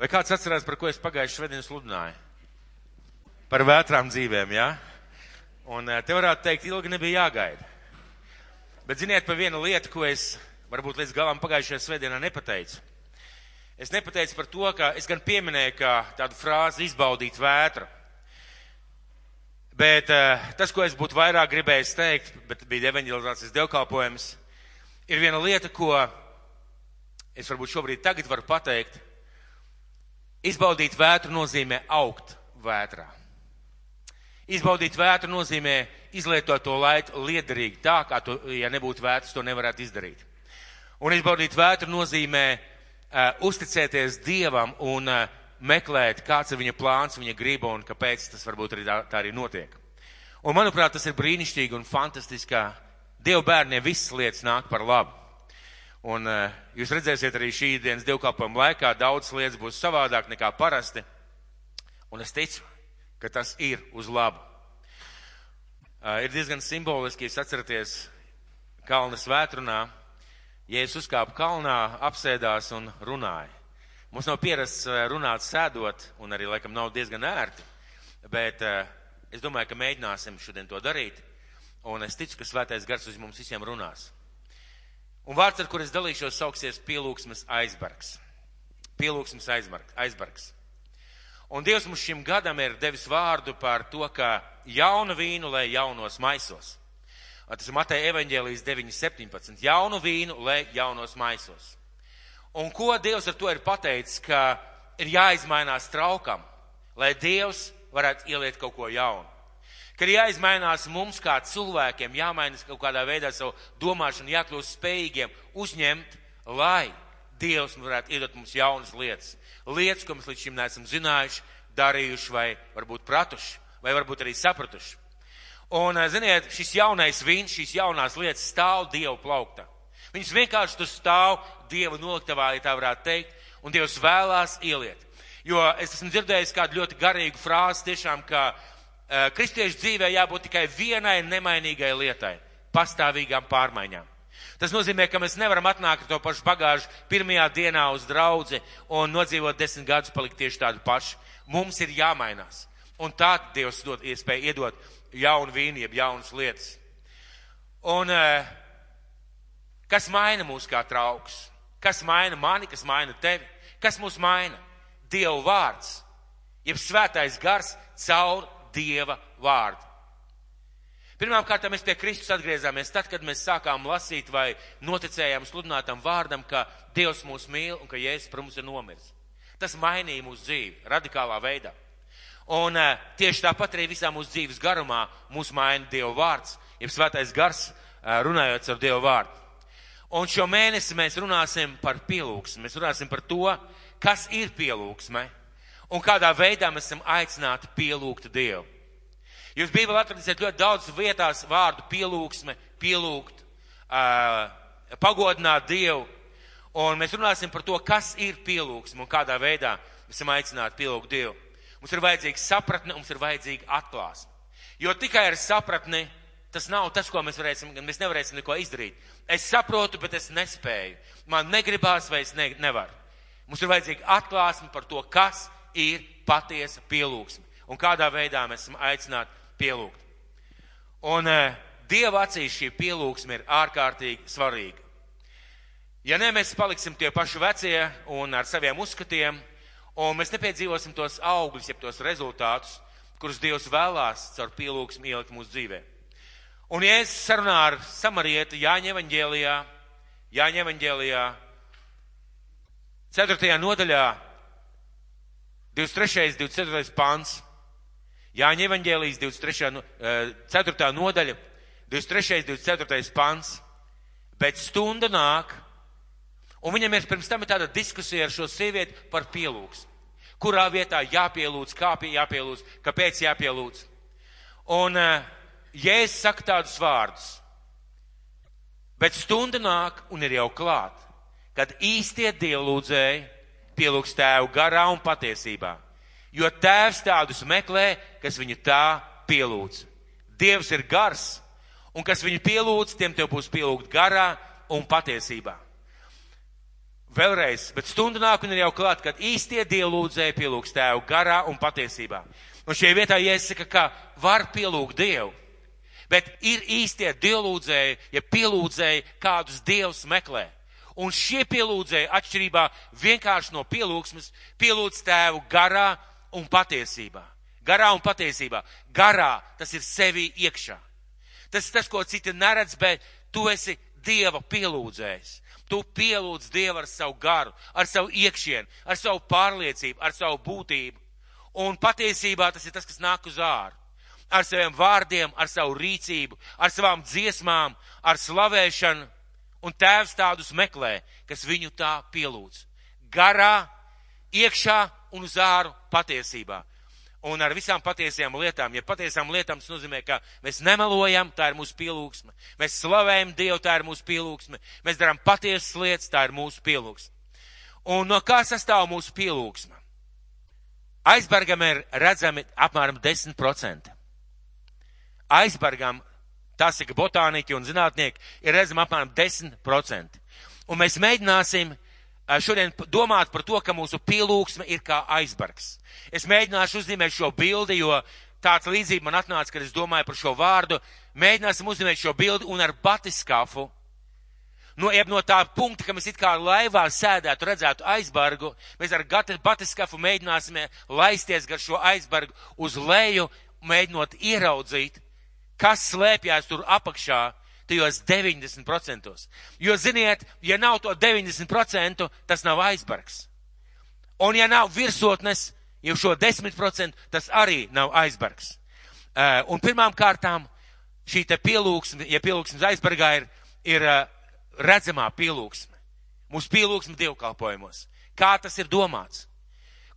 Vai kāds atcerās, par ko es pagājuši svētdien sludināju? Par vētrām dzīvēm, jā? Ja? Un eh, te varētu teikt, ilgi nebija jāgaida. Bet ziniet par vienu lietu, ko es varbūt līdz galam pagājušajā svētdienā nepateicu. Es nepateicu par to, ka es gan pieminēju, ka tādu frāzi izbaudīt vētru. Bet uh, tas, ko es būtu vairāk gribējis teikt, bet bija evanģelizācijas dievkalpojums, ir viena lieta, ko es varbūt šobrīd tagad varu pateikt. Izbaudīt vētru nozīmē augt vētrā. Izbaudīt vētru nozīmē izlietot to laiku liederīgi tā, kā to, ja nebūtu vētras, to nevarētu izdarīt. Un izbaudīt vētru nozīmē uh, uzticēties Dievam un uh, meklēt, kāds ir viņa plāns, viņa griba un kāpēc tas varbūt arī tā, tā arī notiek. Un manuprāt, tas ir brīnišķīgi un fantastiski, ka Dieva bērniem visas lietas nāk par labu. Un uh, jūs redzēsiet arī šī dienas dievkalpojuma laikā, daudz lietas būs savādāk nekā parasti. Un es ticu, ka tas ir uz labu. Uh, ir diezgan simboliski, ja atceraties kalna svētrunā, Jēzus uzkāpa kalnā, apsēdās un runāja. Mums nav pierasts runāt sēdot, un arī laikam nav diezgan ērti, bet es domāju, ka mēģināsim šodien to darīt, un es ticu, ka svētais gars uz mums visiem runās. Un vārds, ar kur es dalīšos, sauksies pielūgsmes aizbargs. Pielūgsmes aizbargs. Un Dievs mums šim gadam ir devis vārdu par to, ka jaunu vīnu, lai jaunos maisos. Tas ir Mateja evaņģēlijas 9.17. Jaunu vīnu, lai jaunos maisos. Un ko Dievs ar to ir pateicis, ka ir jāizmainās traukam, lai Dievs varētu ieliet kaut ko jaunu. Ka ir jāizmainās mums kā cilvēkiem, jāmainas kaut kādā veidā savu domāšanu, jākļūst spējīgiem uzņemt, lai Dievs varētu iedot mums jaunas lietas lietas, ko mēs līdz šim neesam zinājuši, darījuši vai varbūt pratuši, vai varbūt arī sapratuši. Un, eh, ziniet, šis jaunais vīns, šīs jaunās lietas stāv Dievu plauktā. Viņas vienkārši tur stāv Dieva noliktavā, ja tā varētu teikt, un Dievs vēlās ieliet. Jo es esmu dzirdējis kādu ļoti garīgu frāzi tiešām, ka uh, kristiešu dzīvē jābūt tikai vienai nemainīgai lietai - pastāvīgām pārmaiņām. Tas nozīmē, ka mēs nevaram atnākt to pašu bagāžu pirmajā dienā uz draudzi un nodzīvot desmit gadus palikt tieši tādu pašu. Mums ir jāmainās. Un tā Dievs dod iespēju iedot jaunu vīnu, jeb jaunas lietas. Un eh, kas maina mūs kā trauks? Kas maina mani, kas maina tevi? Kas mūs maina? Dieva vārds, jeb svētais gars caur Dieva vārdu. Pirmkārt, mēs pie Kristus atgriezāmies tad, kad mēs sākām lasīt vai noticējām sludinātam vārdam, ka Dievs mūs mīl un ka Jēzus par mums ir nomiris. Tas mainīja mūsu dzīvi radikālā veidā. Un uh, tieši tāpat arī visā mūsu dzīves garumā mūs maina Dieva vārds, jeb svētais gars, uh, runājot ar Dieva vārdu. Un šo mēnesi mēs runāsim par pielūgsmi. Mēs runāsim par to, kas ir pielūgsme un kādā veidā mēs esam aicināti pielūgt Dievu. Jūs Bībelē atradīsiet ļoti daudz vietās vārdu pielūgsme, pielūgt, uh, pagodināt Dievu. Un mēs runāsim par to, kas ir pielūgsme un kādā veidā mēs esam aicināti pielūgt Dievu. Mums ir vajadzīga sapratne, mums ir vajadzīga atklāsme. Jo tikai ar sapratni tas nav tas, ko mēs varēsim, mēs nevarēsim neko izdarīt. Es saprotu, bet es nespēju. Man negribās vai es ne, nevaru. Mums ir vajadzīga atklāsme par to, kas ir patiesa pielūgsme un kādā veidā mēs esam aicināti pielūgt. Un uh, Dieva acīs šī pielūgsme ir ārkārtīgi svarīga. Ja ne, mēs paliksim tie paši vecie un ar saviem uzskatiem, un mēs nepiedzīvosim tos augļus, jeb tos rezultātus, kurus Dievs vēlās caur pielūgsmu ielikt mūsu dzīvē. Un es sarunā ar samarieti Jāņa evaņģēlijā, Jāņa evaņģēlijā, 4. nodaļā, 23. 24. pāns, Jāņa evaņģēlijas 23. 4. nodaļa, 23. 24. pants. Bet stunda nāk, un viņam ir pirms tam ir tāda diskusija ar šo sievieti par pielūgs. Kurā vietā jāpielūdz, kā jāpielūdz, kāpēc jāpielūdz. Un Jēzus saka tādus vārdus. Bet stunda nāk un ir jau klāt, kad īstie dievlūdzēji pielūgs tēvu garā un patiesībā jo tēvs tādus meklē, kas viņu tā pielūdz. Dievs ir gars, un kas viņu pielūdz, tiem tev būs pielūgt garā un patiesībā. vēlreiz, bet stunda nāk un ir jau klāt, kad īstie dievlūdzēji pielūgs tēvu garā un patiesībā. Un šajā vietā iesaka, ka var pielūgt dievu, bet ir īstie dievlūdzēji, ja pielūdzēji kādus dievus meklē. Un šie pielūdzēji atšķirībā vienkārši no pielūgsmes pielūdz tēvu garā un patiesībā. Garā un patiesībā. Garā tas ir sevi iekšā. Tas ir tas, ko citi neredz, bet tu esi Dieva pielūdzējs. Tu pielūdz Dievu ar savu garu, ar savu iekšienu, ar savu pārliecību, ar savu būtību. Un patiesībā tas ir tas, kas nāk uz āru. Ar saviem vārdiem, ar savu rīcību, ar savām dziesmām, ar slavēšanu. Un tēvs tādus meklē, kas viņu tā pielūdz. Garā, iekšā un uz āru patiesībā un ar visām patiesajām lietām. Ja patiesām lietām tas nozīmē, ka mēs nemelojam, tā ir mūsu pielūgsme. Mēs slavējam Dievu, tā ir mūsu pielūgsme. Mēs darām patiesas lietas, tā ir mūsu pielūgsme. Un no kā sastāv mūsu pielūgsme? Aizbergam ir redzami apmēram 10%. Aizbergam, tas ir botāniķi un zinātnieki, ir redzami apmēram 10%. Un mēs mēģināsim šodien domāt par to, ka mūsu pielūgsme ir kā aizbergs. Es mēģināšu uzzīmēt šo bildi, jo tāds līdzība man atnāca, kad es domāju par šo vārdu. Mēģināsim uzzīmēt šo bildi un ar batiskafu. No, no tā punkta, ka mēs it kā laivā sēdētu, redzētu aizbargu, mēs ar batiskafu mēģināsim laisties gar šo aizbargu uz leju, mēģinot ieraudzīt, kas slēpjas tur apakšā, tajos 90%. Jo, ziniet, ja nav to 90%, tas nav aizbargs. Un ja nav virsotnes, jau šo 10%, tas arī nav aizbargs. Uh, un pirmām kārtām šī te pielūgsme, ja pielūgsmes aizbargā ir, ir uh, redzamā pielūgsme. Mūsu pielūgsme dievkalpojumos. Kā tas ir domāts?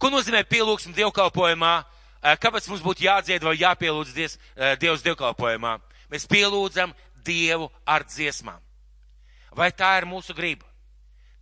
Ko nozīmē pielūgsme dievkalpojumā? Uh, kāpēc mums būtu jādzied vai jāpielūdz dies, Dievs dievkalpojumā? Mēs pielūdzam Dievu ar dziesmām. Vai tā ir mūsu griba?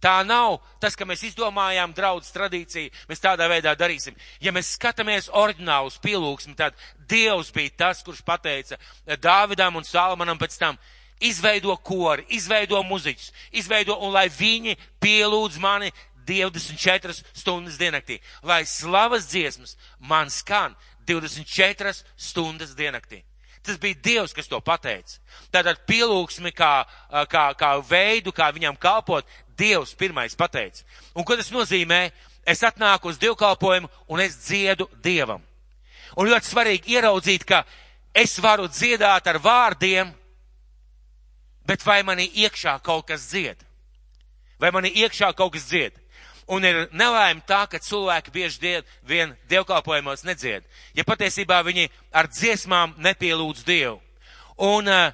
Tā nav tas, ka mēs izdomājām draudz tradīciju, mēs tādā veidā darīsim. Ja mēs skatāmies oriģinālus pielūgsmi, tad Dievs bija tas, kurš pateica Dāvidam un Salmanam pēc tam, izveido kori, izveido muziķus, izveido un lai viņi pielūdz mani 24 stundas diennaktī, lai slavas dziesmas man skan 24 stundas diennaktī. Tas bija Dievs, kas to pateica. Tātad pielūgsmi kā, kā, kā veidu, kā viņam kalpot, Dievs pirmais pateica. Un ko tas nozīmē? Es atnāku uz dievkalpojumu un es dziedu Dievam. Un ļoti svarīgi ieraudzīt, ka es varu dziedāt ar vārdiem, bet vai manī iekšā kaut kas dzied? Vai manī iekšā kaut kas dzied? Un ir nelaime tā, ka cilvēki bieži died, vien dievkalpojumos nedzied. Ja patiesībā viņi ar dziesmām nepielūdz Dievu. Un uh,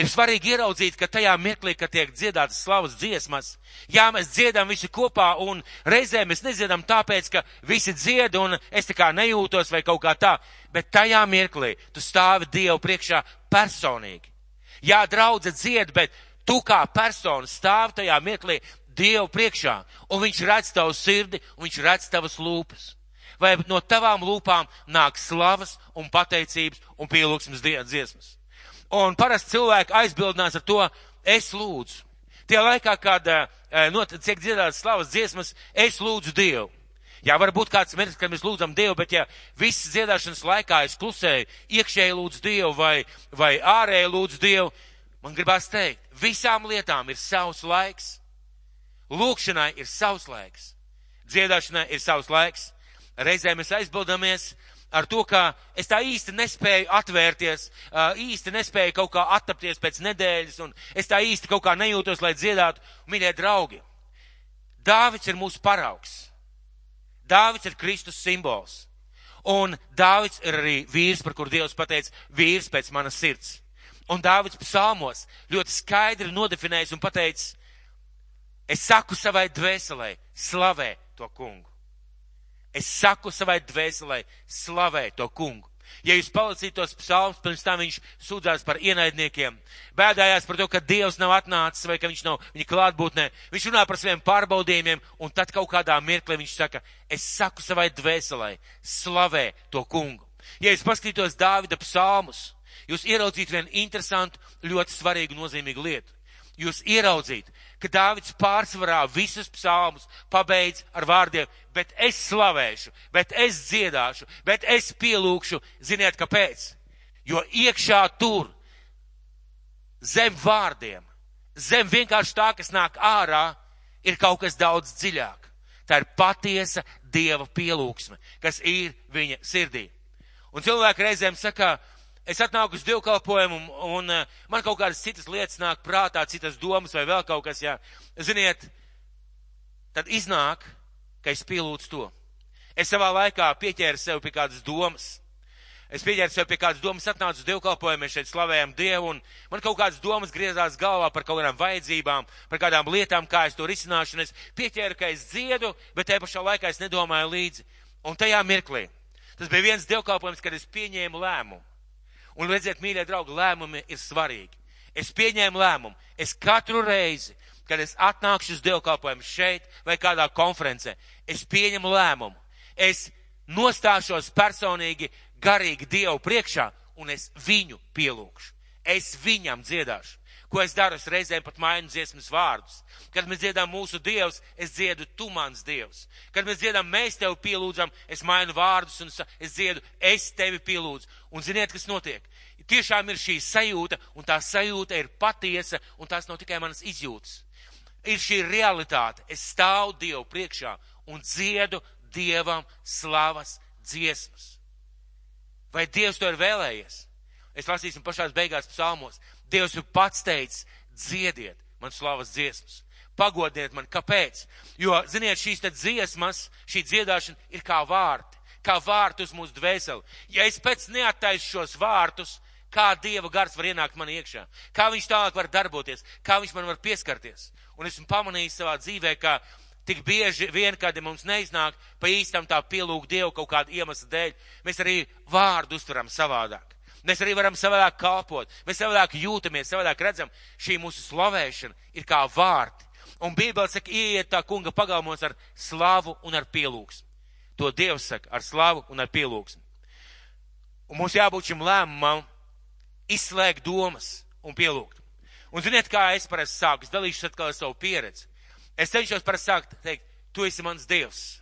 ir svarīgi ieraudzīt, ka tajā mirklī, kad tiek dziedātas slavas dziesmas, jā, mēs dziedam visi kopā un reizē mēs nedziedam tāpēc, ka visi dzied un es tā kā nejūtos vai kaut kā tā, bet tajā mirklī tu stāvi Dievu priekšā personīgi. Jā, draudze dzied, bet tu kā persona stāvi tajā mirklī Dievu priekšā, un viņš redz tavu sirdi, un viņš redz tavas lūpas. Vai no tavām lūpām nāk slavas un pateicības un pielūgsmes dziesmas. Un parasti cilvēki aizbildinās ar to, es lūdzu. Tie laikā, kad uh, tiek dziedātas slavas dziesmas, es lūdzu Dievu. Jā, varbūt kāds mirklis, kad mēs lūdzam Dievu, bet ja visas dziedāšanas laikā es klusēju, iekšēji lūdzu Dievu vai, vai ārēji lūdzu Dievu, man gribās teikt, visām lietām ir savs laiks. Lūkšanai ir savs laiks. Dziedāšanai ir savs laiks. Reizē mēs aizbildamies ar to, ka es tā īsti nespēju atvērties, īsti nespēju kaut kā attapties pēc nedēļas, un es tā īsti kaut kā nejūtos, lai dziedātu. Mīļie draugi, Dāvids ir mūsu paraugs. Dāvids ir Kristus simbols. Un Dāvids ir arī vīrs, par kur Dievs pateica, vīrs pēc manas sirds. Un Dāvids psalmos ļoti skaidri nodefinējis un pateicis, Es saku savai dvēselē, slavē to kungu. Es saku savai dvēselē, slavē to kungu. Ja jūs palasītu tos psalmus, pirms tam viņš sūdzās par ienaidniekiem, bēdājās par to, ka Dievs nav atnācis vai ka viņš nav viņa klātbūtnē. Viņš runā par saviem pārbaudījumiem, un tad kaut kādā mirklī viņš saka, es saku savai dvēselē, slavē to kungu. Ja jūs paskatītos Dāvida psalmus, jūs ieraudzītu vienu interesantu, ļoti svarīgu, nozīmīgu lietu. Jūs ieraudzītu, ka Dāvids pārsvarā visus psalmus pabeidz ar vārdiem, bet es slavēšu, bet es dziedāšu, bet es pielūkšu. Ziniet, kāpēc? Jo iekšā tur, zem vārdiem, zem vienkārši tā, kas nāk ārā, ir kaut kas daudz dziļāk. Tā ir patiesa Dieva pielūgsme, kas ir viņa sirdī. Un cilvēki reizēm saka, es atnāku uz dievkalpojumu un, un uh, man kaut kādas citas lietas nāk prātā, citas domas vai vēl kaut kas, jā. Ziniet, tad iznāk, ka es pielūdzu to. Es savā laikā pieķēru sev pie kādas domas. Es pieķēru sev pie kādas domas, atnācu uz dievkalpojumu, mēs šeit slavējam Dievu, un man kaut kādas domas griezās galvā par kaut kādām vajadzībām, par kādām lietām, kā es to risināšu, un es pieķēru, ka es dziedu, bet tajā pašā laikā es nedomāju līdzi. Un tajā mirklī, tas bija viens dievkalpojums, kad es pieņēmu lēmumu. Un redziet, mīļie draugi, lēmumi ir svarīgi. Es pieņēmu lēmumu. Es katru reizi, kad es atnākšu uz dievkalpojumu šeit vai kādā konferencē, es pieņemu lēmumu. Es nostāšos personīgi garīgi Dievu priekšā un es viņu pielūgšu. Es viņam dziedāšu. Ko es daru? Es reizēm pat mainu dziesmas vārdus. Kad mēs dziedām mūsu Dievs, es dziedu tu mans Dievs. Kad mēs dziedām mēs tevi pielūdzam, es mainu vārdus un es dziedu es tevi pielūdzu. Un ziniet, kas notiek? Tiešām ir šī sajūta, un tā sajūta ir patiesa, un tās nav tikai manas izjūtas. Ir šī realitāte. Es stāvu Dievu priekšā un dziedu Dievam slavas dziesmas. Vai Dievs to ir vēlējies? Es lasīsim pašās beigās psalmos. Dievs ir pats teicis, dziediet man slavas dziesmas. Pagodiet man, kāpēc? Jo, ziniet, šīs te dziesmas, šī dziedāšana ir kā vārti, kā vārti uz mūsu dvēseli. Ja es pēc neattaisu šos vārtus, kā Dieva gars var ienākt man iekšā, kā viņš tālāk var darboties, kā viņš man var pieskarties. Un esmu pamanījis savā dzīvē, ka tik bieži vien, kad mums neiznāk pa īstam tā pielūgt Dievu kaut kādu iemeslu dēļ, mēs arī vārdu uztveram savādāk. Mēs arī varam savādāk kalpot, mēs savādāk jūtamies, savādāk redzam, šī mūsu slavēšana ir kā vārti. Un Bībele saka, ieiet tā kunga pagalmos ar slavu un ar pielūgsmu. To Dievs saka, ar slavu un ar pielūgsmu. Un mums jābūt šim lēmumam izslēgt domas un pielūgt. Un ziniet, kā es parasti sāku, es dalīšu atkal ar savu pieredzi. Es cenšos parasti sākt teikt, tu esi mans Dievs.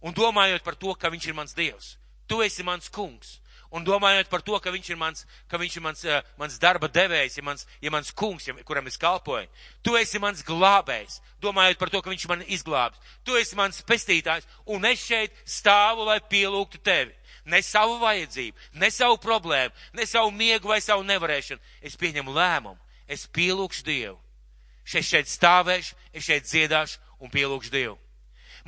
Un domājot par to, ka viņš ir mans Dievs. Tu esi mans kungs un domājot par to, ka viņš ir mans, ka viņš ir mans, uh, mans darba devējs, ja mans, ja mans kungs, ja, kuram es kalpoju. Tu esi mans glābējs, domājot par to, ka viņš man izglābs. Tu esi mans pestītājs, un es šeit stāvu, lai pielūgtu tevi. Ne savu vajadzību, ne savu problēmu, ne savu miegu vai savu nevarēšanu. Es pieņemu lēmumu, es pielūgšu Dievu. Es šeit stāvēšu, es šeit dziedāšu un pielūgšu Dievu.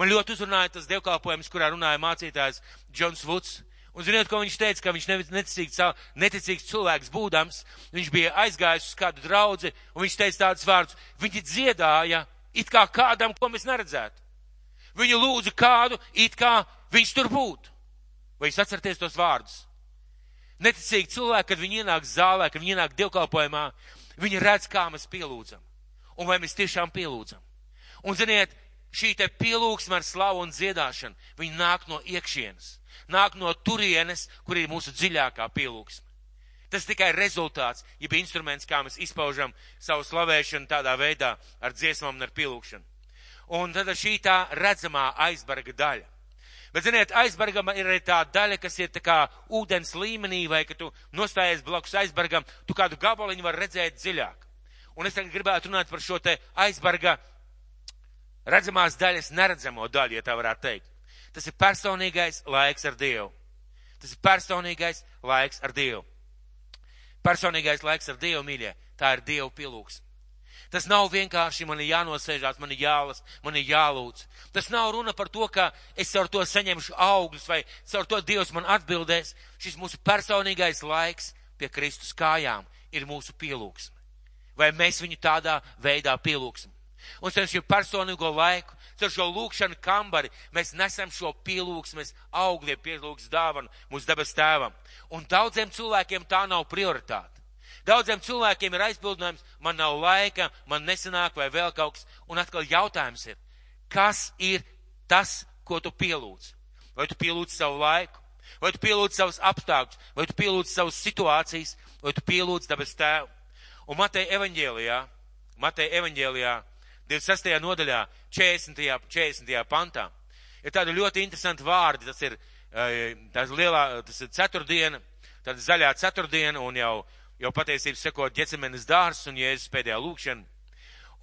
Man ļoti uzrunāja tas dievkalpojums, kurā runāja mācītājs Džons Vuds. Un ziniet, ko viņš teica, ka viņš neticīgs, neticīgs cilvēks būdams, viņš bija aizgājis uz kādu draudzi, un viņš teica tādus vārdus, viņi dziedāja it kā kādam, ko mēs neredzētu. Viņi lūdza kādu, it kā viņš tur būtu. Vai jūs atceraties tos vārdus? Neticīgi cilvēki, kad viņi ienāk zālē, kad viņi ienāk dievkalpojumā, viņi redz, kā mēs pielūdzam. Un vai mēs tiešām pielūdzam. Un ziniet, šī te pielūgsme ar slavu un dziedāšanu, viņi nāk no iekšienes nāk no turienes, kur ir mūsu dziļākā pielūgsme. Tas tikai rezultāts, jeb instruments, kā mēs izpaužam savu slavēšanu tādā veidā ar dziesmām un ar pielūgšanu. Un tad šī tā redzamā aizbarga daļa. Bet, ziniet, aizbargam ir arī tā daļa, kas ir tā kā ūdens līmenī, vai ka tu nostājies blakus aizbargam, tu kādu gabaliņu var redzēt dziļāk. Un es tagad gribētu runāt par šo te aizbarga redzamās daļas neredzamo daļu, ja tā varētu teikt. Tas ir personīgais laiks ar Dievu. Tas ir personīgais laiks ar Dievu. Personīgais laiks ar Dievu, mīļie, tā ir Dievu pilūks. Tas nav vienkārši man ir jānosēžās, man ir jālas, man ir jālūdz. Tas nav runa par to, ka es ar to saņemšu augļus vai caur to Dievs man atbildēs. Šis mūsu personīgais laiks pie Kristus kājām ir mūsu pielūgsme. Vai mēs viņu tādā veidā pielūgsim? Un ar šo personīgo laiku caur šo lūkšanu kambari mēs nesam šo pielūgsmes augļiem, pielūgs dāvanu mūsu debes tēvam. Un daudziem cilvēkiem tā nav prioritāte. Daudziem cilvēkiem ir aizbildinājums, man nav laika, man nesanāk vai vēl kaut kas. Un atkal jautājums ir, kas ir tas, ko tu pielūdz? Vai tu pielūdz savu laiku, vai tu pielūdz savus apstākļus, vai tu pielūdz savas situācijas, vai tu pielūdz dabas tēvu? Un Mateja evaņģēlijā, Mateja evaņģēlijā, 26. nodaļā, 40. 40. pantā. Ir tādi ļoti interesanti vārdi, tas ir, tas lielā, tas ir ceturtdiena, tad zaļā ceturtdiena un jau, jau patiesības sekot ģecemenes dārs un Jēzus pēdējā lūkšana.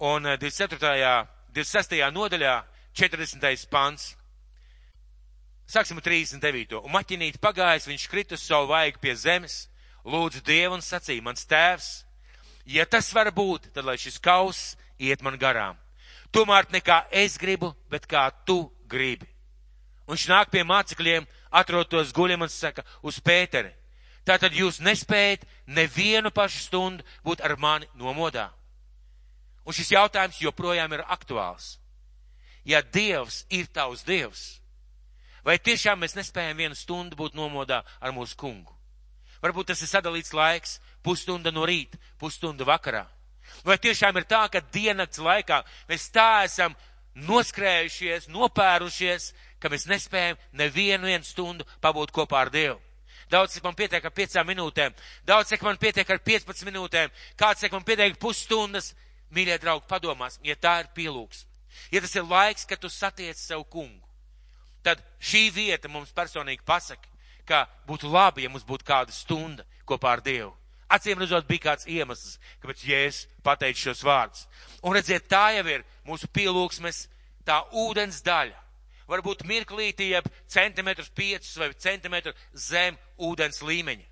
Un 24. 26. nodaļā, 40. pants. Sāksim ar 39. Un maķinīt pagājis, viņš krita uz savu vaigu pie zemes, lūdzu Dievu un sacīja, mans tēvs, ja tas var būt, tad lai šis kauss iet man garām. Tomēr ne kā es gribu, bet kā tu gribi. Un viņš nāk pie mācekļiem, atrod tos guļam un saka, uz Pēteri. Tātad jūs nespējat nevienu pašu stundu būt ar mani nomodā. Un šis jautājums joprojām ir aktuāls. Ja Dievs ir tavs Dievs, vai tiešām mēs nespējam vienu stundu būt nomodā ar mūsu kungu? Varbūt tas ir sadalīts laiks, pusstunda no rīta, pusstunda vakarā. Vai tiešām ir tā, ka diennakts laikā mēs tā esam noskrējušies, nopērušies, ka mēs nespējam nevienu vienu stundu pabūt kopā ar Dievu? Daudz, cik man pietiek ar piecām minūtēm, daudz, cik man pietiek ar 15 minūtēm, kāds, cik man pietiek pusstundas, mīļie draugi, padomās, ja tā ir pielūgs, ja tas ir laiks, kad tu satiec savu kungu, tad šī vieta mums personīgi pasaka, ka būtu labi, ja mums būtu kāda stunda kopā ar Dievu. Acīm redzot, bija kāds iemesls, kāpēc Jēzus pateica šos vārdus. Un redziet, tā jau ir mūsu pielūgsmes, tā ūdens daļa. Varbūt mirklīti, jeb centimetrus piecus vai centimetru zem ūdens līmeņa.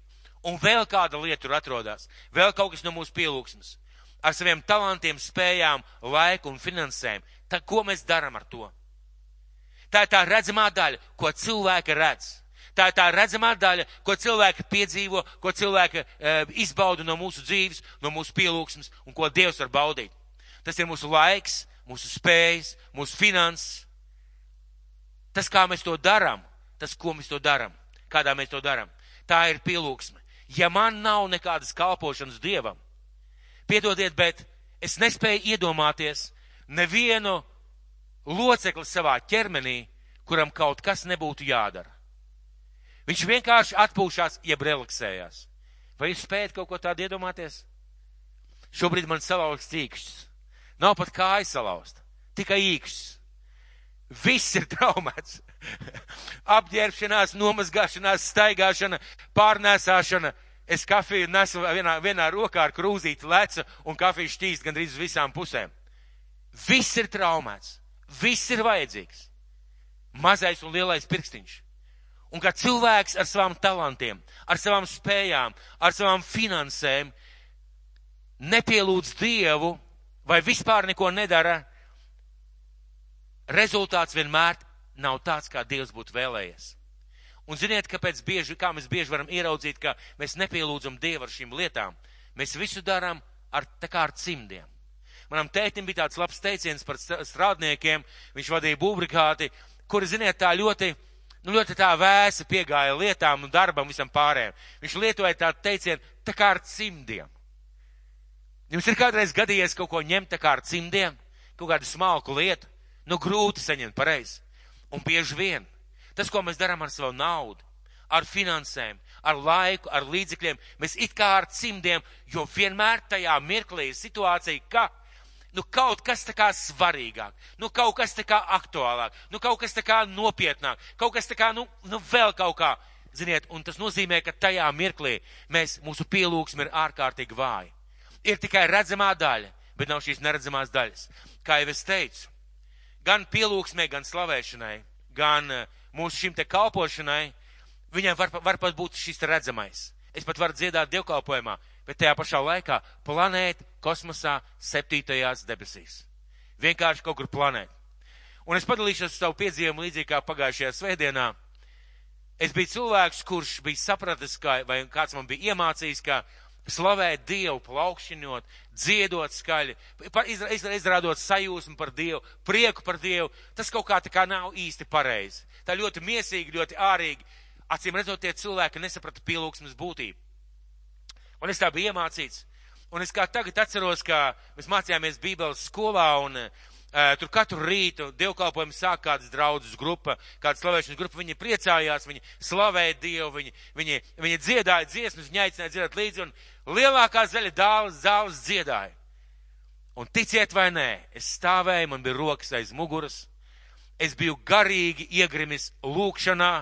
Un vēl kāda lieta tur atrodas, vēl kaut kas no mūsu pielūgsmes. Ar saviem talantiem, spējām, laiku un finansēm. Tā, ko mēs darām ar to? Tā ir tā redzamā daļa, ko cilvēki redz. Tā ir tā redzamā daļa, ko cilvēki piedzīvo, ko cilvēki e, izbauda no mūsu dzīves, no mūsu pielūgsmes un ko Dievs var baudīt. Tas ir mūsu laiks, mūsu spējas, mūsu finanses. Tas, kā mēs to darām, tas, ko mēs to darām, kādā mēs to darām, tā ir pielūgsme. Ja man nav nekādas kalpošanas Dievam, piedodiet, bet es nespēju iedomāties nevienu locekli savā ķermenī, kuram kaut kas nebūtu jādara. Viņš vienkārši atpūšās, jeb relaksējās. Vai jūs spējat kaut ko tādu iedomāties? Šobrīd man salauzts īkšķis. Nav pat kāja salauzta, tikai īkšķis. Viss ir traumēts. Apģērbšanās, nomazgāšanās, staigāšana, pārnēsāšana. Es kafiju nesu vienā, vienā rokā ar krūzīti lecu un kafiju šķīst gandrīz uz visām pusēm. Viss ir traumēts. Viss ir vajadzīgs. Mazais un lielais pirkstiņš. Un kā cilvēks ar savām talantiem, ar savām spējām, ar savām finansēm nepielūdz Dievu vai vispār neko nedara, rezultāts vienmēr nav tāds, kā Dievs būtu vēlējies. Un ziniet, kāpēc bieži, kā mēs bieži varam ieraudzīt, ka mēs nepielūdzam Dievu ar šīm lietām? Mēs visu darām ar, tā kā ar cimdiem. Manam tētim bija tāds labs teiciens par strādniekiem, viņš vadīja būbrikāti, kuri, ziniet, tā ļoti nu, ļoti tā vēsi piegāja lietām un darbam visam pārējiem. Viņš lietoja tādu teicienu, tā kā ar cimdiem. Jums ir kādreiz gadījies kaut ko ņemt tā kā ar cimdiem, kaut kādu smalku lietu, nu grūti saņemt pareizi. Un bieži vien tas, ko mēs darām ar savu naudu, ar finansēm, ar laiku, ar līdzekļiem, mēs it kā ar cimdiem, jo vienmēr tajā mirklī ir situācija, ka nu kaut kas tā kā svarīgāk, nu kaut kas tā kā aktuālāk, nu kaut kas tā kā nopietnāk, kaut kas tā kā, nu, nu vēl kaut kā. Ziniet, un tas nozīmē, ka tajā mirklī mēs, mūsu pielūgsme ir ārkārtīgi vāja. Ir tikai redzamā daļa, bet nav šīs neredzamās daļas. Kā jau es teicu, gan pielūgsmē, gan slavēšanai, gan eh, mūsu šim te kalpošanai, viņam var, var pat būt šis redzamais. Es pat varu dziedāt dievkalpojumā, bet tajā pašā laikā planēt kosmosā septītajās debesīs. Vienkārši kaut kur planēt. Un es padalīšos savu piedzīvumu līdzīgi kā pagājušajā svētdienā. Es biju cilvēks, kurš bija sapratis, kā, vai kāds man bija iemācījis, ka slavēt Dievu, plaukšķinot, dziedot skaļi, izrādot sajūsmu par Dievu, prieku par Dievu, tas kaut kā tā kā nav īsti pareizi. Tā ļoti miesīgi, ļoti ārīgi. Acīm redzot, tie cilvēki nesaprata pielūgsmes būtību. Un es tā biju iemācīts. Un es kā tagad atceros, ka mēs mācījāmies Bībeles skolā un uh, tur katru rītu dievkalpojumu sāk kādas draudzes grupa, kāda slavēšanas grupa. Viņi priecājās, viņi slavēja Dievu, viņi, viņi, viņi dziedāja dziesmas, viņi aicināja dziedāt līdzi un lielākā zaļa dāvas zāles dziedāja. Un ticiet vai nē, es stāvēju, man bija rokas aiz muguras, es biju garīgi iegrimis lūkšanā,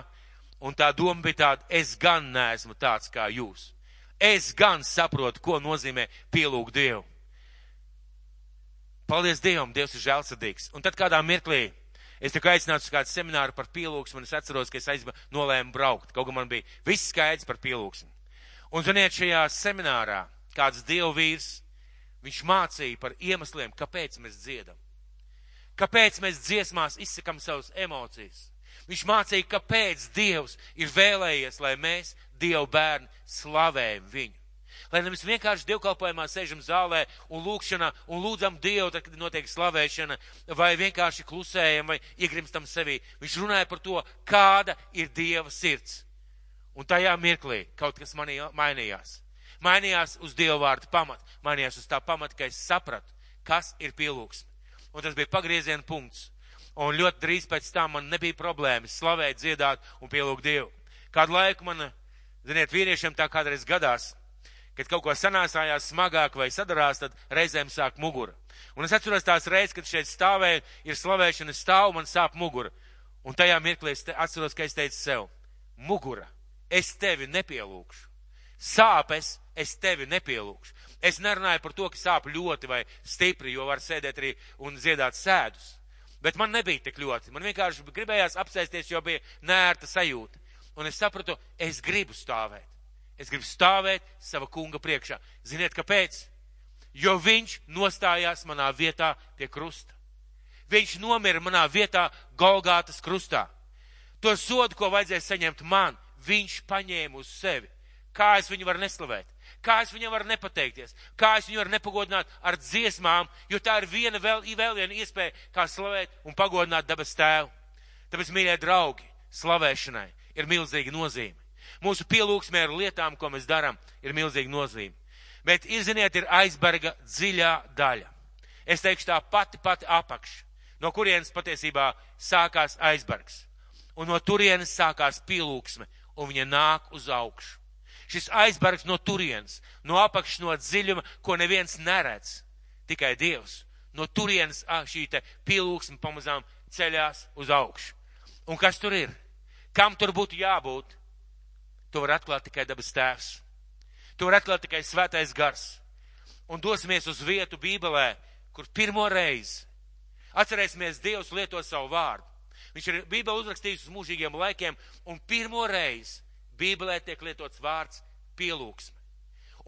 un tā doma bija tāda, es gan neesmu tāds kā jūs. Es gan saprotu, ko nozīmē pielūgt Dievu. Paldies Dievam, Dievs ir žēlsirdīgs. Un tad kādā mirklī es tikai aicināts uz kādu semināru par pielūgsmu, un es atceros, ka es aizba, nolēmu braukt. Kaut gan man bija viss skaidrs par pielūgsmu. Un, ziniet, šajā seminārā kāds Dievu vīrs, viņš mācīja par iemesliem, kāpēc mēs dziedam. Kāpēc mēs dziesmās izsakam savas emocijas. Viņš mācīja, kāpēc Dievs ir vēlējies, lai mēs, Dievu bērni, slavējam viņu. Lai nevis vienkārši dievkalpojumā sēžam zālē un lūkšanā un lūdzam Dievu, tad, kad notiek slavēšana, vai vienkārši klusējam vai iegrimstam sevī. Viņš runāja par to, kāda ir Dieva sirds. Un tajā mirklī kaut kas manī mainījās. Mainījās uz Dieva vārdu pamat, mainījās uz tā pamata, ka es sapratu, kas ir pielūgsme. Un tas bija pagrieziena punkts. Un ļoti drīz pēc tam man nebija problēmas slavēt, dziedāt un pielūgt Dievu. Kādu laiku man, ziniet, vīriešiem tā kādreiz gadās, kad kaut ko sanāsājās smagāk vai sadarās, tad reizēm sāk mugura. Un es atceros tās reizes, kad šeit stāvēju, ir slavēšana stāv, man sāp mugura. Un tajā mirklī es atceros, ka es teicu sev, mugura, es tevi nepielūkšu. Sāpes, es tevi nepielūkšu. Es nerunāju par to, ka sāp ļoti vai stipri, jo var sēdēt arī un ziedāt sēdus. Bet man nebija tik ļoti. Man vienkārši gribējās apsēsties, jo bija nērta sajūta. Un es sapratu, es gribu stāvēt. Es gribu stāvēt sava kunga priekšā. Ziniet, kāpēc? Jo viņš nostājās manā vietā pie krusta. Viņš nomira manā vietā Golgātas krustā. To sodu, ko vajadzēja saņemt man, viņš paņēma uz sevi. Kā es viņu varu neslavēt? Kā es viņam varu nepateikties? Kā es viņu varu nepagodināt ar dziesmām, jo tā ir viena vēl, vēl viena iespēja, kā slavēt un pagodināt dabas tēvu. Tāpēc, mīļie draugi, slavēšanai ir milzīga nozīme. Mūsu pielūgsmē ar lietām, ko mēs darām, ir milzīga nozīme. Bet, izziniet, ir aizberga dziļā daļa. Es teikšu tā pati, pati apakš, no kurienes patiesībā sākās aizbergs. Un no turienes sākās pielūgsme, un viņa nāk uz augšu. Šis aizbergs no turienes, no apakšas, no dziļuma, ko neviens neredz, tikai Dievs. No turienes šī pielūgsme pamazām ceļās uz augšu. Un kas tur ir? Kam tur būtu jābūt? To var atklāt tikai dabas tēvs. To var atklāt tikai svētais gars. Un dosimies uz vietu Bībelē, kur pirmo reizi atcerēsimies Dievs lieto savu vārdu. Viņš ir Bībeli uzrakstījis uz mūžīgiem laikiem, un pirmo reizi Bībelē tiek lietots vārds pielūgsme.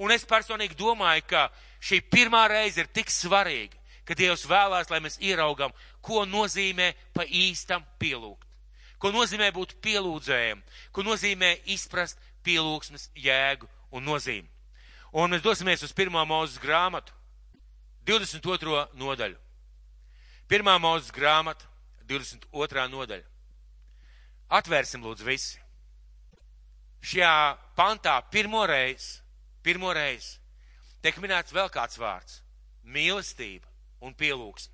Un es personīgi domāju, ka šī pirmā reize ir tik svarīga, ka Dievs vēlās, lai mēs ieraugam, ko nozīmē pa īstam pielūgt ko nozīmē būt pielūdzējiem, ko nozīmē izprast pielūgsmes jēgu un nozīmi. Un mēs dosimies uz pirmā mūzes grāmatu, 22. nodaļu. Pirmā mūzes grāmata, 22. nodaļa. Atvērsim lūdzu visi. Šajā pantā pirmo reizi, pirmo reizi tiek minēts vēl kāds vārds - mīlestība un pielūgsme.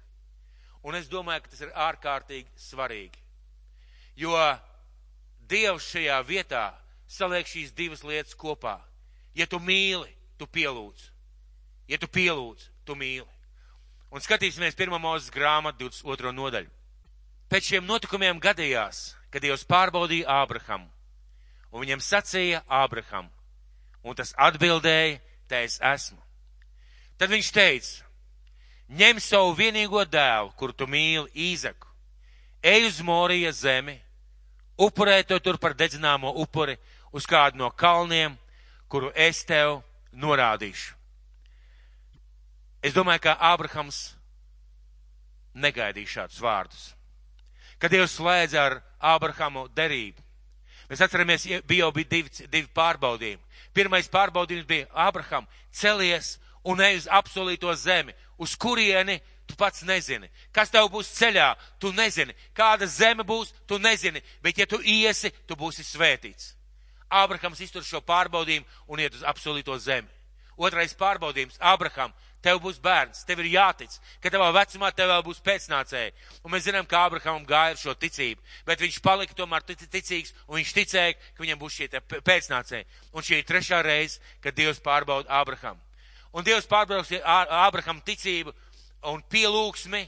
Un es domāju, ka tas ir ārkārtīgi svarīgi jo Dievs šajā vietā saliek šīs divas lietas kopā. Ja tu mīli, tu pielūdz. Ja tu pielūdz, tu mīli. Un skatīsimies pirmā mūzes grāmatu 22. nodaļu. Pēc šiem notikumiem gadījās, kad Dievs pārbaudīja Ābrahamu, un viņam sacīja Ābraham, un tas atbildēja, te es esmu. Tad viņš teica, ņem savu vienīgo dēlu, kur tu mīli Īzaku, ej uz Morija zemi, upurē to tur par dedzināmo upuri uz kādu no kalniem, kuru es tev norādīšu. Es domāju, ka Ābrahams negaidīja šādus vārdus. Kad Dievs slēdza ar Ābrahamu derību, mēs atceramies, bija jau bija divi, divi pārbaudījumi. Pirmais pārbaudījums bija Ābraham, celies un ej uz apsolīto zemi, uz kurieni tu pats nezini. Kas tev būs ceļā, tu nezini. Kāda zeme būs, tu nezini. Bet ja tu iesi, tu būsi svētīts. Ābrahams iztur šo pārbaudījumu un iet uz apsolīto zemi. Otrais pārbaudījums - Ābraham, tev būs bērns, tev ir jātic, ka tavā vecumā tev vēl būs pēcnācēji. Un mēs zinām, ka Ābrahamam gāja ar šo ticību, bet viņš palika tomēr ticīgs un viņš ticēja, ka viņam būs šie pēcnācēji. Un šī ir trešā reize, kad Dievs pārbauda Ābrahamu. Un Dievs pārbauda Ābraham ticību un pielūgsmi,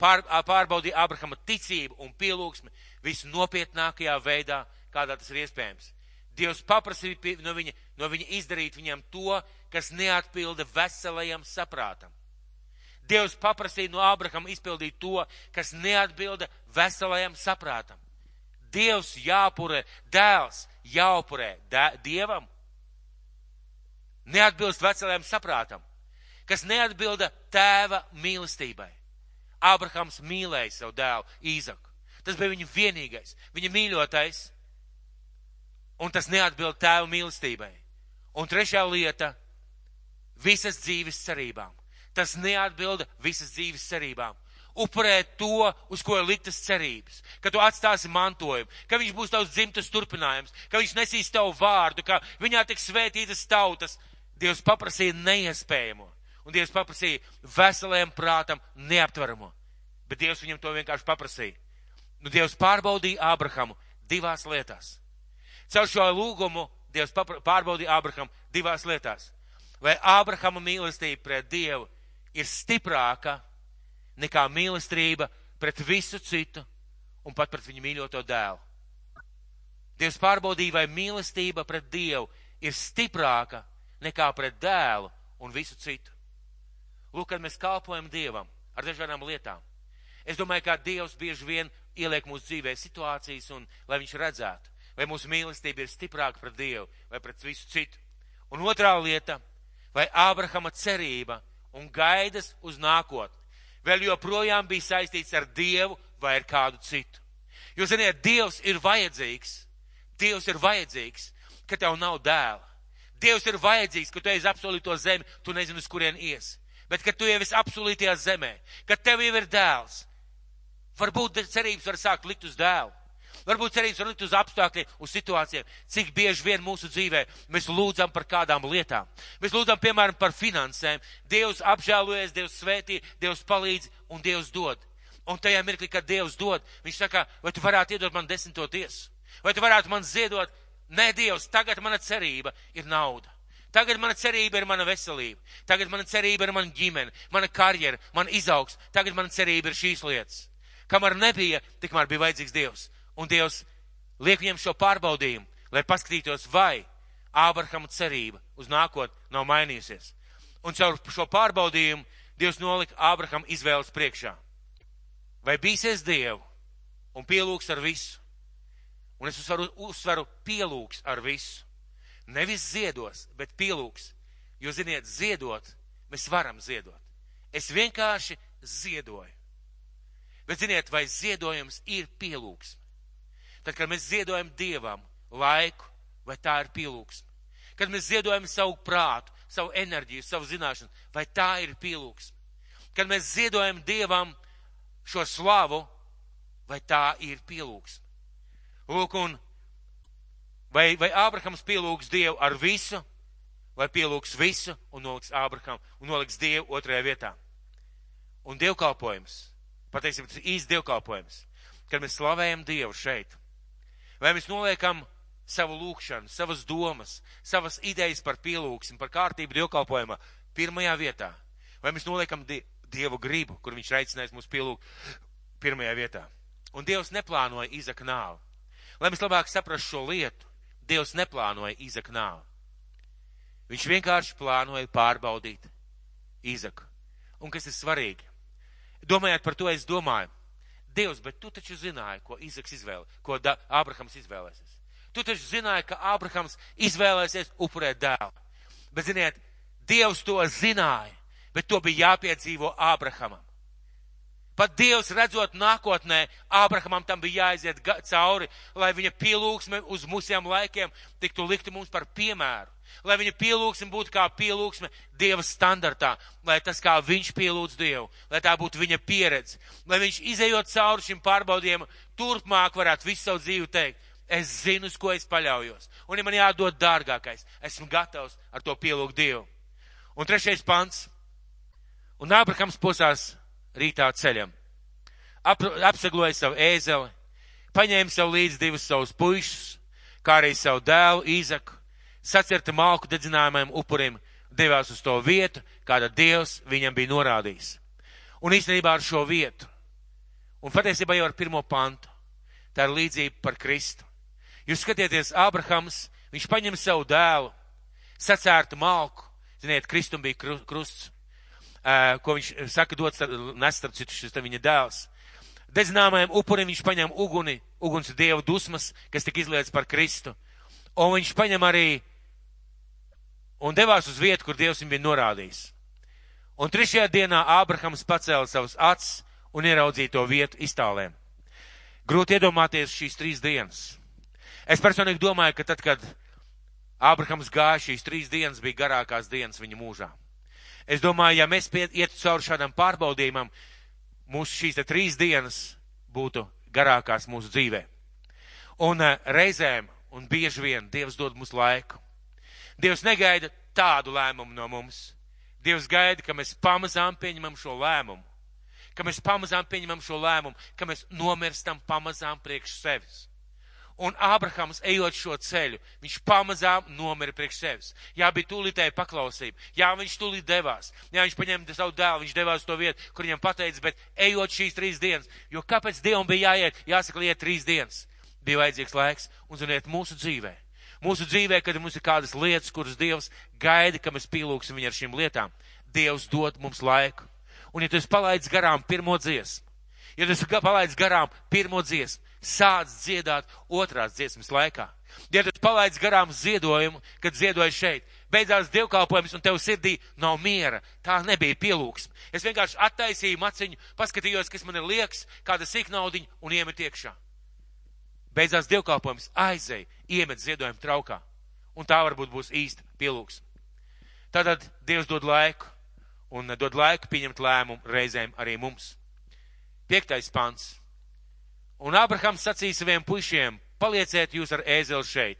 pār, pārbaudīja Abrahama ticību un pielūgsmi visu nopietnākajā veidā, kādā tas ir iespējams. Dievs paprasīja no viņa, no viņa izdarīt viņam to, kas neatbilda veselajam saprātam. Dievs paprasīja no Abrahama izpildīt to, kas neatbilda veselajam saprātam. Dievs jāpurē, dēls jāupurē Dievam. Neatbilst veselajam saprātam, kas neatbilda tēva mīlestībai. Abrahams mīlēja savu dēlu Īzaku. Tas bija viņa vienīgais, viņa mīļotais, un tas neatbild tēva mīlestībai. Un trešā lieta - visas dzīves cerībām. Tas neatbilda visas dzīves cerībām. Upurēt to, uz ko ir liktas cerības, ka tu atstāsi mantojumu, ka viņš būs tavs dzimtas turpinājums, ka viņš nesīs tavu vārdu, ka viņā tiks svētītas tautas. Dievs paprasīja neiespējamo, un Dievs paprasīja veseliem prātam neaptveramo. Bet Dievs viņam to vienkārši paprasīja. Nu, Dievs pārbaudīja Ābrahamu divās lietās. Caur šo lūgumu Dievs pārbaudīja Ābrahamu divās lietās. Vai Ābrahama mīlestība pret Dievu ir stiprāka nekā mīlestība pret visu citu un pat pret viņu mīļoto dēlu? Dievs pārbaudīja, vai mīlestība pret Dievu ir stiprāka nekā pret dēlu un visu citu. Lūk, kad mēs kalpojam Dievam ar dažādām lietām. Es domāju, ka Dievs bieži vien ieliek mūsu dzīvē situācijas, un lai viņš redzētu, vai mūsu mīlestība ir stiprāka pret Dievu vai pret visu citu. Un otrā lieta, vai Ābrahama cerība un gaidas uz nākotni vēl joprojām bija saistīts ar Dievu vai ar kādu citu. Jo, ziniet, Dievs ir vajadzīgs. Dievs ir vajadzīgs, ka tev nav dēla. Dievs ir vajadzīgs, ka tu esi apsolīto zemi, tu nezini, uz kurien ies. Bet, kad tu jau esi apsolītajā zemē, kad tev jau ir dēls, Varbūt cerības var sākt likt uz dēlu. Varbūt cerības var likt uz apstākļiem, uz situācijām. Cik bieži vien mūsu dzīvē mēs lūdzam par kādām lietām. Mēs lūdzam, piemēram, par finansēm. Dievs apžēlojas, Dievs svētī, Dievs palīdz un Dievs dod. Un tajā mirklī, kad Dievs dod, viņš saka, vai tu varētu iedot man desmito tiesu? Vai tu varētu man ziedot? Nē, Dievs, tagad mana cerība ir nauda. Tagad mana cerība ir mana veselība. Tagad mana cerība ir mana ģimene, mana karjera, mana izaugs. Tagad mana cerība ir šīs lietas. Kamēr nebija, tikmēr bija vajadzīgs Dievs. Un Dievs liek viņam šo pārbaudījumu, lai paskatītos, vai Ābrahama cerība uz nākotni nav mainījusies. Un caur šo pārbaudījumu Dievs nolika Ābraham izvēles priekšā. Vai bīsies Dievu un pielūgs ar visu? Un es uzsveru, uzsveru pielūgs ar visu. Nevis ziedos, bet pielūgs. Jo, ziniet, ziedot, mēs varam ziedot. Es vienkārši ziedoju. Bet ziniet, vai ziedojums ir pielūgsme? Tad, kad mēs ziedojam Dievam laiku, vai tā ir pielūgsme? Kad mēs ziedojam savu prātu, savu enerģiju, savu zināšanu, vai tā ir pielūgsme? Kad mēs ziedojam Dievam šo slavu, vai tā ir pielūgsme? Lūk, un vai, vai Ābrahams pielūgs Dievu ar visu, vai pielūgs visu un noliks Ābraham un noliks Dievu otrajā vietā? Un dievkalpojums Patiesībā tas ir īsts dievkalpojums, kad mēs slavējam Dievu šeit. Vai mēs noliekam savu lūkšanu, savas domas, savas idejas par pielūgsmu, par kārtību dievkalpojumā pirmajā vietā? Vai mēs noliekam die, Dievu gribu, kur viņš aicinājis mūs pielūgt pirmajā vietā? Un Dievs neplānoja Izaka nāvu. Lai mēs labāk saprastu šo lietu, Dievs neplānoja Izaka nāvu. Viņš vienkārši plānoja pārbaudīt Izaku. Un kas ir svarīgi? Domājot par to, es domāju, Dievs, bet tu taču zināji, ko Izaks izvēle, ko da, Ābrahams izvēlēsies. Tu taču zināji, ka Ābrahams izvēlēsies upurēt dēlu. Bet, ziniet, Dievs to zināja, bet to bija jāpiedzīvo Ābrahamam. Pat Dievs redzot nākotnē, Ābrahamam tam bija jāaiziet cauri, lai viņa pielūgsme uz mūsiem laikiem tiktu likta mums par piemēru. Lai viņa pielūgsme būtu kā pielūgsme Dieva standartā, lai tas kā viņš pielūdz Dievu, lai tā būtu viņa pieredze, lai viņš izējot cauri šim pārbaudījumam, turpmāk varētu visu savu dzīvi teikt, es zinu, uz ko es paļaujos. Un ja man jādod dārgākais, esmu gatavs ar to pielūgt Dievu. Un trešais pants. Un Ābrahams posās rītā ceļam. Ap, apsagloja savu ēzeli, paņēma sev līdzi divus savus puišus, kā arī savu dēlu Īzaku, sacirta malku dedzinājumiem upurim, devās uz to vietu, kāda Dievs viņam bija norādījis. Un īstenībā ar šo vietu. Un patiesībā jau ar pirmo pantu. Tā ir līdzība par Kristu. Jūs skatieties, Ābrahams, viņš paņem savu dēlu, sacērtu malku, ziniet, Kristum bija krusts, ko viņš saka dot, nes starp citu šis viņa dēls. Dedzināmajam upurim viņš paņem uguni, uguns dievu dusmas, kas tika izlietas par Kristu. Un viņš paņem arī un devās uz vietu, kur Dievs viņam bija norādījis. Un trešajā dienā Ābrahams pacēla savus acis un ieraudzīja to vietu iztālēm. Grūti iedomāties šīs trīs dienas. Es personīgi domāju, ka tad, kad Ābrahams gāja šīs trīs dienas, bija garākās dienas viņa mūžā. Es domāju, ja mēs ietu cauri šādam pārbaudījumam, mūsu šīs trīs dienas būtu garākās mūsu dzīvē. Un uh, reizēm, un bieži vien, Dievs dod mums laiku. Dievs negaida tādu lēmumu no mums. Dievs gaida, ka mēs pamazām pieņemam šo lēmumu, ka mēs pamazām pieņemam šo lēmumu, ka mēs nomirstam pamazām priekš sevis. Un Ābrahams, ejot šo ceļu, viņš pamazām nomira priekš sevis. Jā, bija tūlītēja paklausība. Jā, viņš tūlīt devās. Jā, viņš paņēma savu dēlu, viņš devās to vietu, kur viņam pateica, bet ejot šīs trīs dienas, jo kāpēc Dievam bija jāiet, jāsaka, liet trīs dienas? Bija vajadzīgs laiks un, ziniet, mūsu dzīvē mūsu dzīvē, kad mums ir kādas lietas, kuras Dievs gaida, ka mēs pielūgsim viņu ar šīm lietām. Dievs dod mums laiku. Un ja tu esi palaidis garām pirmo dziesmu, ja tu esi palaidis garām pirmo dziesmu, sāc dziedāt otrās dziesmas laikā. Esi palaidis garām ziedojumu, kad ziedoji šeit, beidzās dievkalpojums un tev sirdī nav miera. Tā nebija pielūgsme. Es vienkārši attaisīju maciņu, paskatījos, kas man ir liekas, kāda sīknaudiņa un iemet iekšā. Beidzās dievkalpojums, aizēja, iemet ziedojumu traukā. Un tā varbūt būs īsta pielūgs. Tātad Dievs dod laiku un dod laiku pieņemt lēmumu reizēm arī mums. Piektais pants. Un Abrahams sacīja saviem puišiem, palieciet jūs ar ēzeli šeit.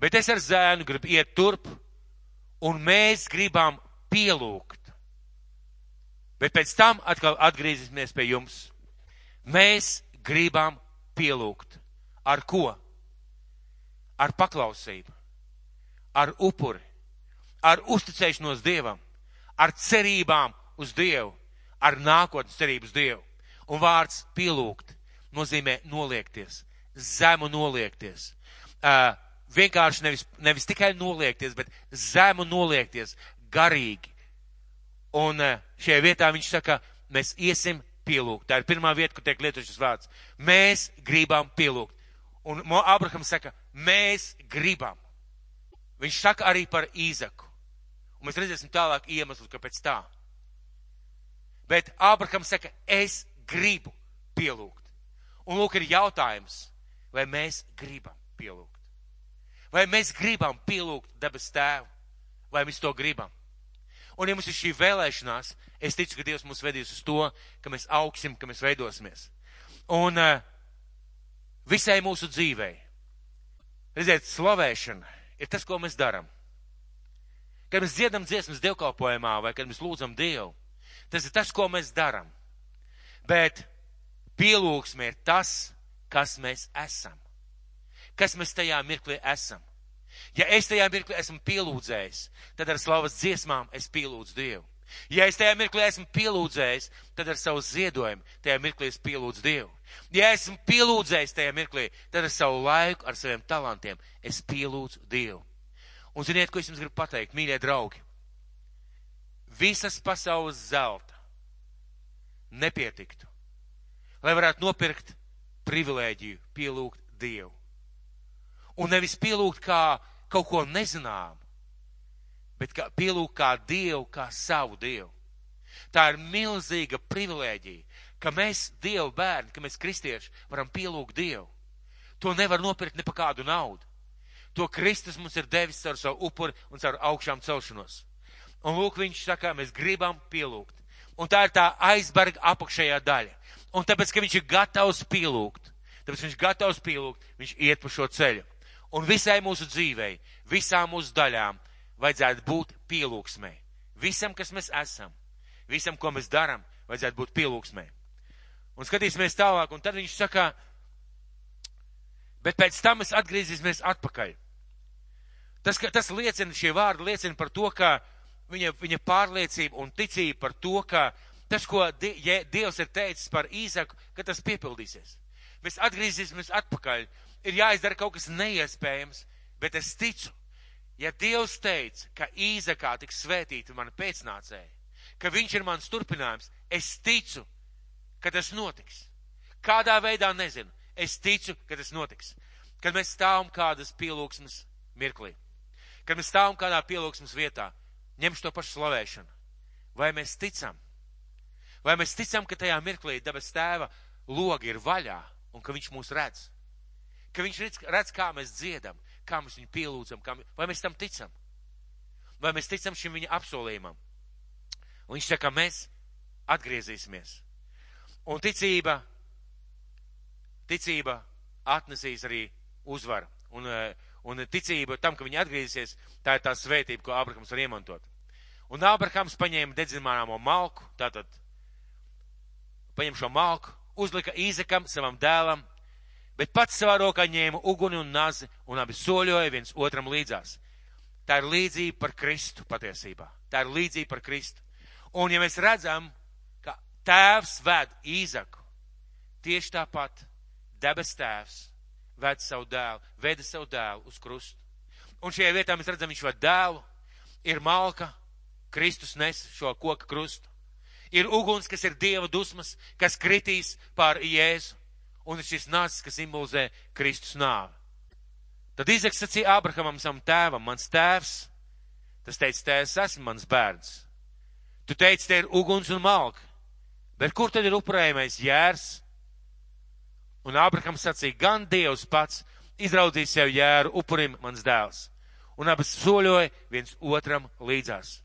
Bet es ar zēnu gribu iet turp, un mēs gribam pielūgt. Bet pēc tam atkal atgriezīsimies pie jums. Mēs gribam pielūgt. Ar ko? Ar paklausību, ar upuri, ar uzticēšanos Dievam, ar cerībām uz Dievu, ar nākotnes cerību uz Dievu. Un vārds pielūgt nozīmē noliekties, zemu noliekties. Uh, vienkārši nevis, nevis tikai noliekties, bet zemu noliekties, garīgi. Un uh, šajā vietā viņš saka, mēs iesim pielūgt. Tā ir pirmā vieta, kur tiek lietots šis vārds. Mēs gribam pielūgt. Un Abrahams saka, mēs gribam. Viņš saka arī par Īzaku. Un mēs redzēsim tālāk iemeslu, kāpēc tā. Bet Ābrahams saka, es gribu pielūgt. Un lūk, ir jautājums, vai mēs gribam pielūgt? Vai mēs gribam pielūgt debes tēvu? Vai mēs to gribam? Un ja mums ir šī vēlēšanās, es ticu, ka Dievs mūs vedīs uz to, ka mēs augsim, ka mēs veidosimies. Un uh, visai mūsu dzīvei. Redziet, slavēšana ir tas, ko mēs darām. Kad mēs dziedam dziesmas dievkalpojumā vai kad mēs lūdzam Dievu, tas ir tas, ko mēs darām. Bet pielūgsme ir tas, kas mēs esam. Kas mēs tajā mirklī esam. Ja es tajā mirklī esmu pielūdzējis, tad ar slavas dziesmām es pielūdzu Dievu. Ja es tajā mirklī esmu pielūdzējis, tad ar savu ziedojumu tajā mirklī es pielūdzu Dievu. Ja esmu pielūdzējis tajā mirklī, tad ar savu laiku, ar saviem talantiem es pielūdzu Dievu. Un ziniet, ko es jums gribu pateikt, mīļie draugi? Visas pasaules zelta nepietiktu, lai varētu nopirkt privilēģiju pielūgt Dievu. Un nevis pielūgt kā kaut ko nezinām, bet kā, pielūgt kā Dievu, kā savu Dievu. Tā ir milzīga privilēģija, ka mēs, Dievu bērni, ka mēs kristieši varam pielūgt Dievu. To nevar nopirkt ne pa kādu naudu. To Kristus mums ir devis ar savu upuri un ar augšām celšanos. Un lūk, viņš saka, mēs gribam pielūgt. Un tā ir tā aizberga apakšējā daļa. Un tāpēc, ka viņš ir gatavs pielūgt, tāpēc viņš ir gatavs pielūgt, viņš iet pa šo ceļu. Un visai mūsu dzīvei, visām mūsu daļām vajadzētu būt pielūgsmē. Visam, kas mēs esam, visam, ko mēs darām, vajadzētu būt pielūgsmē. Un skatīsimies tālāk, un tad viņš saka, bet pēc tam mēs atgriezīsimies atpakaļ. Tas, ka, tas liecina, šie vārdi liecina par to, ka viņa, viņa pārliecība un ticība par to, ka tas, ko Dievs ir teicis par Īzaku, ka tas piepildīsies. Mēs atgriezīsimies atpakaļ. Ir jāizdara kaut kas neiespējams, bet es ticu, ja Dievs teica, ka Īzakā tiks svētīta mana pēcnācēja, ka viņš ir mans turpinājums, es ticu, ka tas notiks. Kādā veidā nezinu. Es ticu, ka tas notiks. Kad mēs stāvam kādas pielūgsmes mirklī, kad mēs stāvam kādā pielūgsmes vietā, ņemšu to pašu slavēšanu. Vai mēs ticam? Vai mēs ticam, ka tajā mirklī debes tēva logi ir vaļā un ka viņš mūs redz? Ka viņš redz, redz kā mēs dziedam, kā mēs viņu pielūdzam, kā, vai mēs tam ticam? Vai mēs ticam šim viņa apsolījumam? Un viņš saka, mēs atgriezīsimies. Un ticība, ticība atnesīs arī uzvaru. Un, eh, un ticība tam, ka viņi atgriezīsies, tā ir tā svētība, ko Abrahams var iemantot. Un Abrahams paņēma dedzināmo malku, tātad paņem šo malku, uzlika Īzekam, savam dēlam, bet pats savā rokā ņēma uguni un nazi un abi soļoja viens otram līdzās. Tā ir līdzība par Kristu patiesībā. Tā ir līdzība par Kristu. Un ja mēs redzam, ka tēvs ved Īzaku, tieši tāpat debes tēvs ved savu dēlu, veda savu dēlu uz krustu. Un šajā vietā mēs redzam, viņš ved dēlu, ir malka, Kristus nes šo koku krustu. Ir uguns, kas ir Dieva dusmas, kas kritīs pār Jēzu un šis nācis, kas simbolizē Kristus nāvi. Tad Izeks sacīja Abrahamam, savam tēvam, mans tēvs, tas teica, tēvs, esmu mans bērns. Tu teici, te ir uguns un malka, bet kur tad ir upurējumais jērs? Un Abrahams sacīja, gan Dievs pats izraudzīs sev jēru upurim mans dēls. Un abas soļoja viens otram līdzās.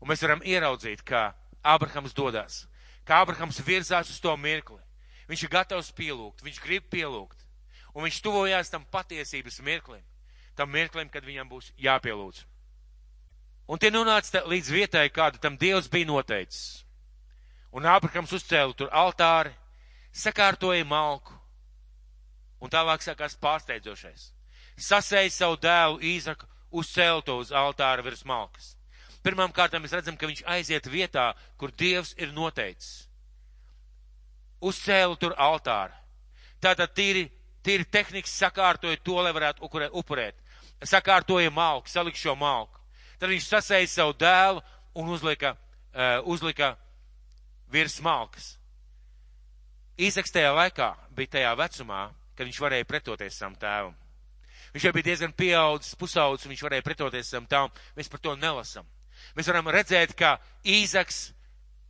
Un mēs varam ieraudzīt, kā Abrahams dodas, kā Abrahams virzās uz to mirkli. Viņš ir gatavs pielūgt, viņš grib pielūgt. Un viņš tuvojās tam patiesības mirklim, tam mirklim, kad viņam būs jāpielūdz. Un tie nonāca līdz vietai, kādu tam Dievs bija noteicis. Un Ābrahams uzcēla tur altāri, sakārtoja malku, un tālāk sākās pārsteidzošais. Sasēja savu dēlu Īzaku, uzcēla to uz altāra virs malkas. Pirmām kārtām mēs redzam, ka viņš aiziet vietā, kur Dievs ir noteicis uzcēlu tur altāru. Tātad tīri, tīri tehniski sakārtoja to, lai varētu upurēt. Sakārtoja malku, salika šo malku. Tad viņš sasēja savu dēlu un uzlika, uh, uzlika virs malkas. Īsaks tajā laikā bija tajā vecumā, kad viņš varēja pretoties savam tēvam. Viņš jau bija diezgan pieaudzis, pusaudzis, un viņš varēja pretoties savam tēvam. Mēs par to nelasam. Mēs varam redzēt, ka Īzaks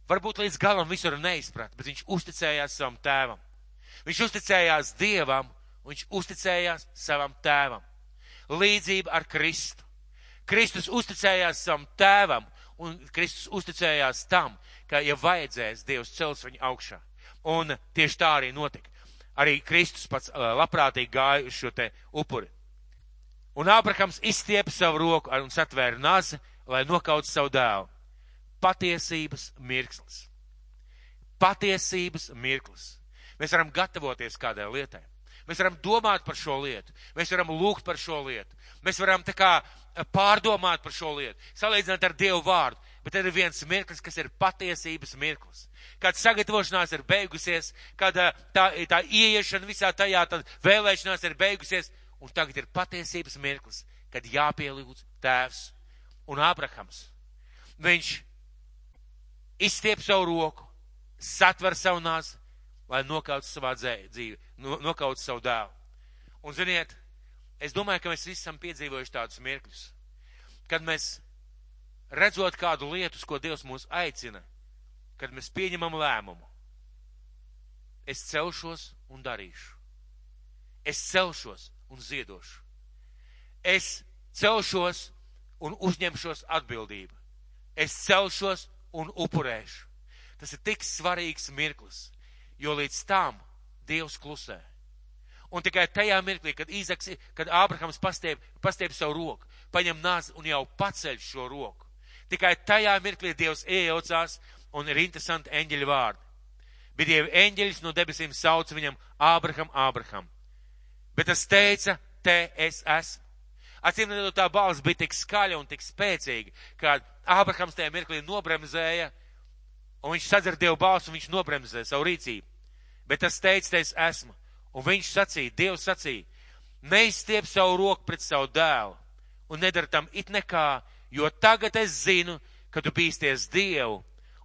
varbūt līdz galam visur neizprat, bet viņš uzticējās savam tēvam. Viņš uzticējās Dievam, viņš uzticējās savam tēvam. Līdzība ar Kristu. Kristus uzticējās savam tēvam, un Kristus uzticējās tam, ka, ja vajadzēs, Dievs cels viņu augšā. Un tieši tā arī notika. Arī Kristus pats labprātīgi gāja uz šo te upuri. Un Ābrahams izstiepa savu roku un satvēra nazi, lai nokautu savu dēlu patiesības mirklis. Patiesības mirklis. Mēs varam gatavoties kādai lietai. Mēs varam domāt par šo lietu. Mēs varam lūgt par šo lietu. Mēs varam tā kā pārdomāt par šo lietu, salīdzināt ar Dievu vārdu. Bet tad ir viens mirklis, kas ir patiesības mirklis. Kad sagatavošanās ir beigusies, kad tā, tā ieiešana visā tajā, tad vēlēšanās ir beigusies, un tagad ir patiesības mirklis, kad jāpielūdz tēvs un Abrahams. Viņš izstiep savu roku, satver savu nāzi, lai nokautu savā dzīvi, nokautu savu dēlu. Un ziniet, es domāju, ka mēs visi esam piedzīvojuši tādus mirkļus, kad mēs redzot kādu lietu, ko Dievs mūs aicina, kad mēs pieņemam lēmumu. Es celšos un darīšu. Es celšos un ziedošu. Es celšos un uzņemšos atbildību. Es celšos un upurēšu. Tas ir tik svarīgs mirklis, jo līdz tam Dievs klusē. Un tikai tajā mirklī, kad Īzaks, kad Ābrahams pastiep, pastiep savu roku, paņem nāzi un jau paceļ šo roku, tikai tajā mirklī Dievs iejaucās un ir interesanti eņģeļu vārdi. Bet Dieva eņģeļs no debesīm sauc viņam Ābraham, Ābraham. Bet tas teica, te es esmu. Acīm redzot, tā balss bija tik skaļa un tik spēcīga, ka Ābrahams tajā mirklī nobremzēja Un viņš sadzird Dievu balsu, un viņš nobremzē savu rīcību. Bet tas teica, te es esmu. Un viņš sacīja, Dievs sacīja, neizstiep savu roku pret savu dēlu un nedara tam it nekā, jo tagad es zinu, ka tu bīsties Dievu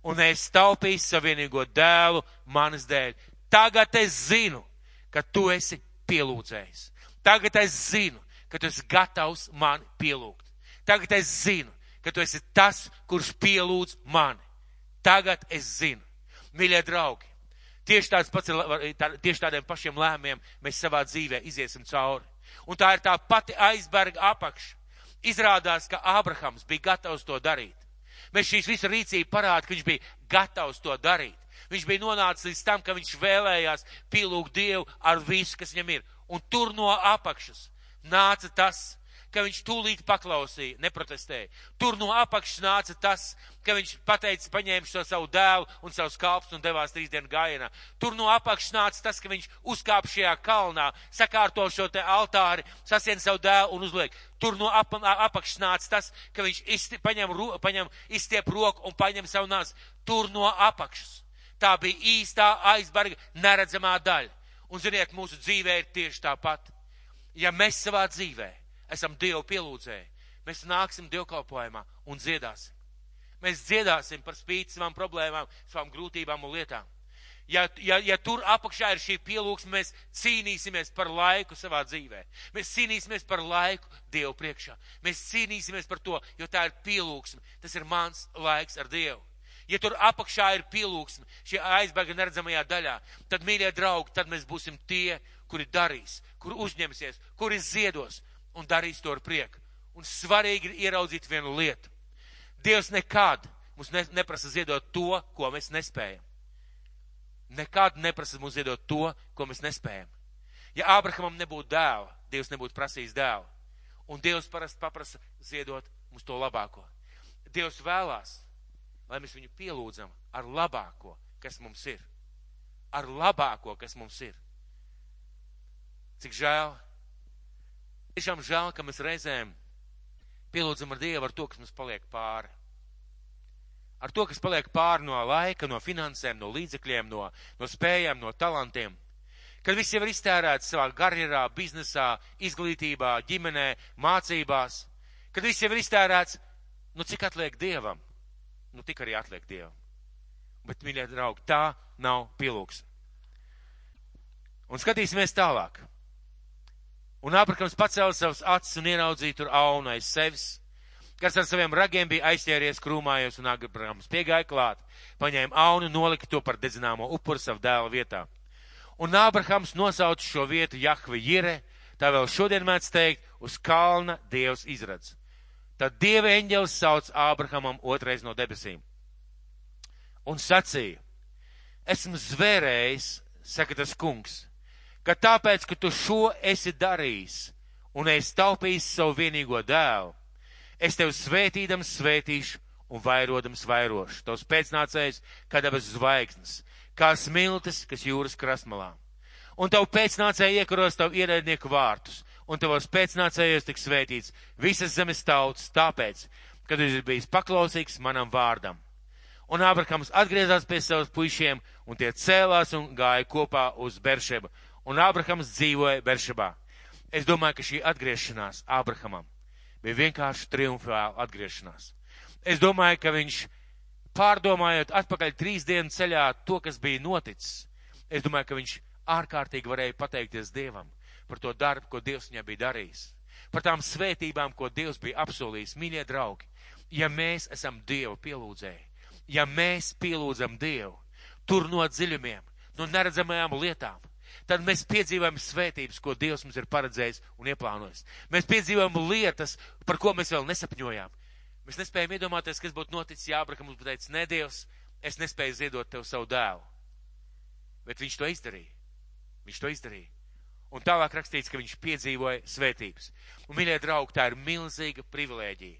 un es taupīju savienīgo dēlu manas dēļ. Tagad es zinu, ka tu esi pielūdzējis. Tagad es zinu, ka tu esi gatavs mani pielūgt. Tagad es zinu, ka tu esi tas, kurš pielūdz mani. Tagad es zinu. Mīļie draugi, tieši, pats, tā, tieši tādiem pašiem lēmumiem mēs savā dzīvē iziesim cauri. Un tā ir tā pati aizberga apakša. Izrādās, ka Ābrahams bija gatavs to darīt. Mēs šīs visu rīcību parāda, ka viņš bija gatavs to darīt. Viņš bija nonācis līdz tam, ka viņš vēlējās pielūgt Dievu ar visu, kas viņam ir. Un tur no apakšas nāca tas, ka viņš tūlīt paklausīja, neprotestēja. Tur no apakšas nāca tas, ka viņš pateica, paņēma šo savu dēlu un savus kalpus un devās trīs dienu gājienā. Tur no apakšas nāca tas, ka viņš uzkāp šajā kalnā, sakārto šo te altāri, sasien savu dēlu un uzliek. Tur no ap, apakšas nāca tas, ka viņš izsti, paņem, ro, paņem, izstiep roku un paņem savu nāzi. Tur no apakšas. Tā bija īstā aizbarga neredzamā daļa. Un ziniet, mūsu dzīvē ir tieši tāpat. Ja mēs savā dzīvē esam Dievu pielūdzēji, mēs nāksim dievkalpojumā un dziedāsim. Mēs dziedāsim par spīti savām problēmām, savām grūtībām un lietām. Ja, ja, ja tur apakšā ir šī pielūgsme, mēs cīnīsimies par laiku savā dzīvē. Mēs cīnīsimies par laiku Dievu priekšā. Mēs cīnīsimies par to, jo tā ir pielūgsme. Tas ir mans laiks ar Dievu. Ja tur apakšā ir pielūgsme, šī aizbēga neredzamajā daļā, tad, mīļie draugi, tad mēs būsim tie, kuri darīs, kuri uzņemsies, kuri ziedos, un darīs to ar prieku. Un svarīgi ir ieraudzīt vienu lietu. Dievs nekad mums ne, neprasa ziedot to, ko mēs nespējam. Nekad neprasa mums ziedot to, ko mēs nespējam. Ja Ābrahamam nebūtu dēla, Dievs nebūtu prasījis dēlu. Un Dievs parasti paprasa ziedot mums to labāko. Dievs vēlās, lai mēs viņu pielūdzam ar labāko, kas mums ir. Ar labāko, kas mums ir. Cik žēl, Tiešām žēl, ka mēs reizēm pielūdzam ar Dievu ar to, kas mums paliek pāri. Ar to, kas paliek pāri no laika, no finansēm, no līdzekļiem, no, no spējām, no talantiem. Kad viss jau ir iztērēts savā karjerā, biznesā, izglītībā, ģimenē, mācībās. Kad viss jau ir iztērēts, nu cik atliek Dievam? Nu tik arī atliek Dievam. Bet, mīļie draugi, tā nav pielūgs. Un skatīsimies tālāk. Un Ābrahams pacēla savus acis un ieraudzīja tur aunu aiz sevis, kas ar saviem ragiem bija aizķēries krūmājos, un Ābrahams piegāja klāt, paņēma aunu un nolika to par dedzināmo upuru savu dēla vietā. Un Ābrahams nosauca šo vietu Jahve Jire, tā vēl šodien mēdz teikt, uz kalna Dievs izradz. Tad Dieva eņģelis sauc Ābrahamam otrais no debesīm. Un sacīja, esmu zvērējis, saka tas kungs ka tāpēc, ka tu šo esi darījis un esi taupījis savu vienīgo dēlu, es tevi svētīdams svētīšu un vairodams vairošu. Tavs pēcnācējs, kā dabas zvaigznes, kā smiltis, kas jūras krasmalā. Un tavu pēcnācēju iekaros tavu ierēdnieku vārtus, un tavos pēcnācējos tiks svētīts visas zemes tautas, tāpēc, kad tu esi bijis paklausīgs manam vārdam. Un Ābrahams atgriezās pie savus puišiem, un tie cēlās un gāja kopā uz Beršebu, un Ābrahams dzīvoja Beršabā. Es domāju, ka šī atgriešanās Ābrahamam bija vienkārši triumfāla atgriešanās. Es domāju, ka viņš pārdomājot atpakaļ trīs dienu ceļā to, kas bija noticis, es domāju, ka viņš ārkārtīgi varēja pateikties Dievam par to darbu, ko Dievs viņam bija darījis, par tām svētībām, ko Dievs bija apsolījis. Mīļie draugi, ja mēs esam Dievu pielūdzēji, ja mēs pielūdzam Dievu, tur no dziļumiem, no neredzamajām lietām, tad mēs piedzīvojam svētības, ko Dievs mums ir paredzējis un ieplānojis. Mēs piedzīvojam lietas, par ko mēs vēl nesapņojām. Mēs nespējam iedomāties, kas būtu noticis, ja Ābraham mums būtu teicis, ne Dievs, es nespēju ziedot tev savu dēlu. Bet viņš to izdarīja. Viņš to izdarīja. Un tālāk rakstīts, ka viņš piedzīvoja svētības. Un, mīļie draugi, tā ir milzīga privilēģija.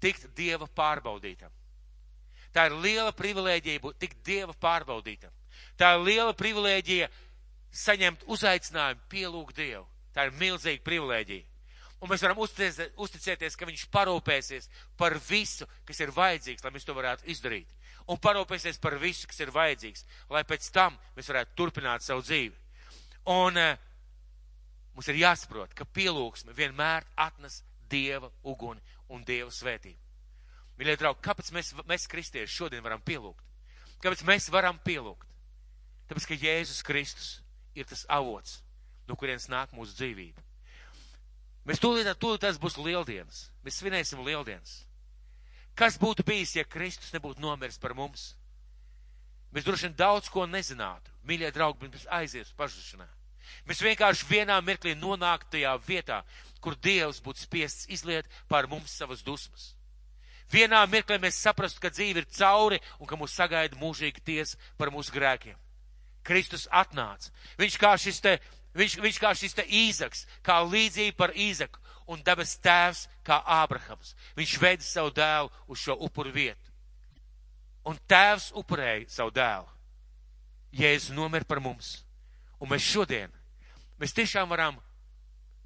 Tikt Dieva pārbaudītam. Tā ir liela privilēģija būt tik Dieva pārbaudītam. Tā ir liela privilēģija saņemt uzaicinājumu pielūgt Dievu. Tā ir milzīga privilēģija. Un mēs varam uzticēties, ka viņš parūpēsies par visu, kas ir vajadzīgs, lai mēs to varētu izdarīt. Un parūpēsies par visu, kas ir vajadzīgs, lai pēc tam mēs varētu turpināt savu dzīvi. Un uh, mums ir jāsaprot, ka pielūgsme vienmēr atnes Dieva uguni un Dieva svētību. Mīļie draugi, kāpēc mēs, mēs kristieši šodien varam pielūgt? Kāpēc mēs varam pielūgt? Tāpēc, ka Jēzus Kristus ir tas avots, no kurienes nāk mūsu dzīvība. Mēs tūlīt, tūlīt tas būs lieldienas. Mēs svinēsim lieldienas. Kas būtu bijis, ja Kristus nebūtu nomiris par mums? Mēs droši vien daudz ko nezinātu. Mīļie draugi, mēs aiziet uz pazušanā. Mēs vienkārši vienā mirklī nonāktu tajā vietā, kur Dievs būtu spiests izliet pār mums savas dusmas. Vienā mirklī mēs saprastu, ka dzīve ir cauri un ka mūs sagaida mūžīga tiesa par mūsu grēkiem. Kristus atnāca. Viņš kā šis te, viņš, viņš kā šis te īzaks, kā līdzība par īzaku un dabas tēvs kā Ābrahams. Viņš veida savu dēlu uz šo upuru vietu. Un tēvs upurēja savu dēlu. Jēzus nomir par mums. Un mēs šodien, mēs tiešām varam,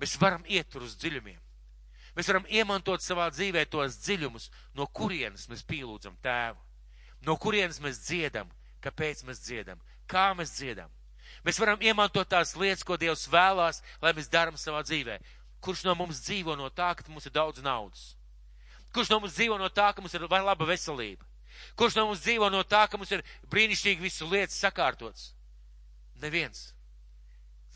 mēs varam iet tur uz dziļumiem. Mēs varam iemantot savā dzīvē tos dziļumus, no kurienes mēs pielūdzam tēvu, no kurienes mēs dziedam, kāpēc mēs dziedam, kā mēs dziedam. Mēs varam iemantot tās lietas, ko Dievs vēlās, lai mēs darām savā dzīvē. Kurš no mums dzīvo no tā, ka mums ir daudz naudas? Kurš no mums dzīvo no tā, ka mums ir laba veselība? Kurš no mums dzīvo no tā, ka mums ir brīnišķīgi visu lietas sakārtots? Neviens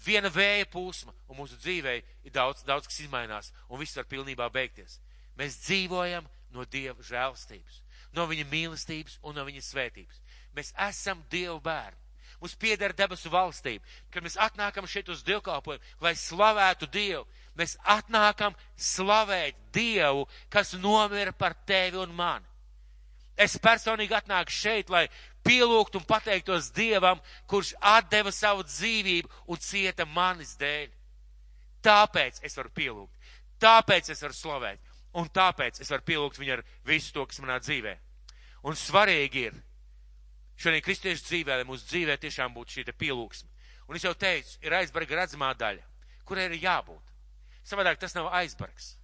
viena vēja plūsma, un mūsu dzīvē ir daudz, daudz kas izmainās, un viss var pilnībā beigties. Mēs dzīvojam no Dieva žēlstības, no viņa mīlestības un no viņa svētības. Mēs esam Dieva bērni. Mums pieder debesu valstība. Kad mēs atnākam šeit uz dievkalpojumu, lai slavētu Dievu, mēs atnākam slavēt Dievu, kas nomira par tevi un mani. Es personīgi atnāku šeit, lai pielūgt un pateiktos Dievam, kurš atdeva savu dzīvību un cieta manis dēļ. Tāpēc es varu pielūgt, tāpēc es varu slavēt, un tāpēc es varu pielūgt viņu ar visu to, kas manā dzīvē. Un svarīgi ir šodien kristiešu dzīvē, lai mūsu dzīvē tiešām būtu šī pielūgsme. Un es jau teicu, ir aizbarga redzamā daļa, kurai ir jābūt. Savādāk tas nav aizbargs.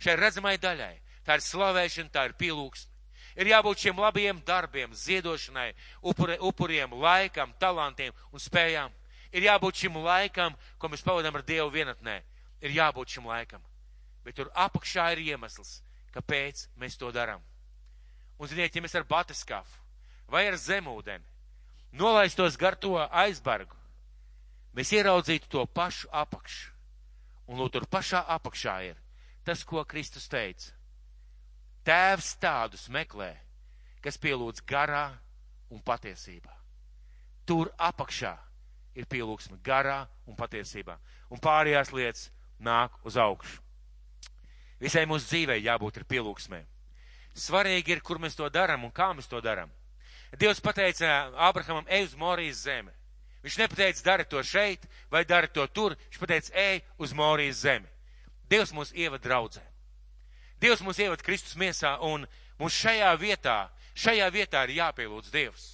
Šai redzamai daļai tā ir slavēšana, tā ir pielūgsme ir jābūt šiem labiem darbiem, ziedošanai, upuri, upuriem, laikam, talantiem un spējām. Ir jābūt šim laikam, ko mēs pavadām ar Dievu vienatnē. Ir jābūt šim laikam. Bet tur apakšā ir iemesls, kāpēc mēs to darām. Un, ziniet, ja mēs ar batiskafu vai ar zemūdeni nolaistos gar to aizbargu, mēs ieraudzītu to pašu apakšu. Un lūk, tur pašā apakšā ir tas, ko Kristus teica Tēvs tādus meklē, kas pielūdz garā un patiesībā. Tur apakšā ir pielūgsme garā un patiesībā. Un pārējās lietas nāk uz augšu. Visai mūsu dzīvē jābūt ir pielūgsmēm. Svarīgi ir, kur mēs to darām un kā mēs to darām. Dievs pateica Abrahamam, ej uz Morijas zemi. Viņš nepateica, dari to šeit vai dari to tur. Viņš pateica, ej uz Morijas zemi. Dievs mūs ievada draudzē. Dievs mūs ievada Kristus miesā, un mums šajā vietā, šajā vietā ir jāpielūdz Dievs.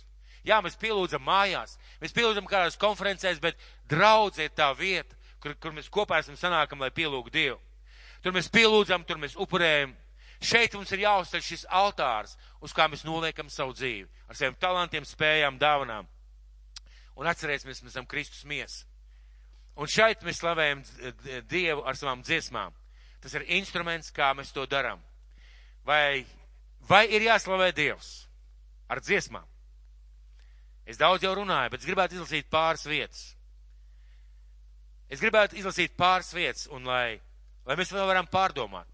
Jā, mēs pielūdzam mājās, mēs pielūdzam kādās konferencēs, bet draudz ir tā vieta, kur, kur mēs kopā esam sanākam, lai pielūgtu Dievu. Tur mēs pielūdzam, tur mēs upurējam. Šeit mums ir jāuzceļ šis altārs, uz kā mēs noliekam savu dzīvi, ar saviem talantiem, spējām, dāvanām. Un atcerēsimies, mēs esam Kristus miesa. Un šeit mēs slavējam Dievu ar savām dziesmām. Tas ir instruments, kā mēs to darām. Vai, vai ir jāslavē Dievs ar dziesmām? Es daudz jau runāju, bet es gribētu izlasīt pāris vietas. Es gribētu izlasīt pāris vietas, un lai, lai mēs vēl varam pārdomāt.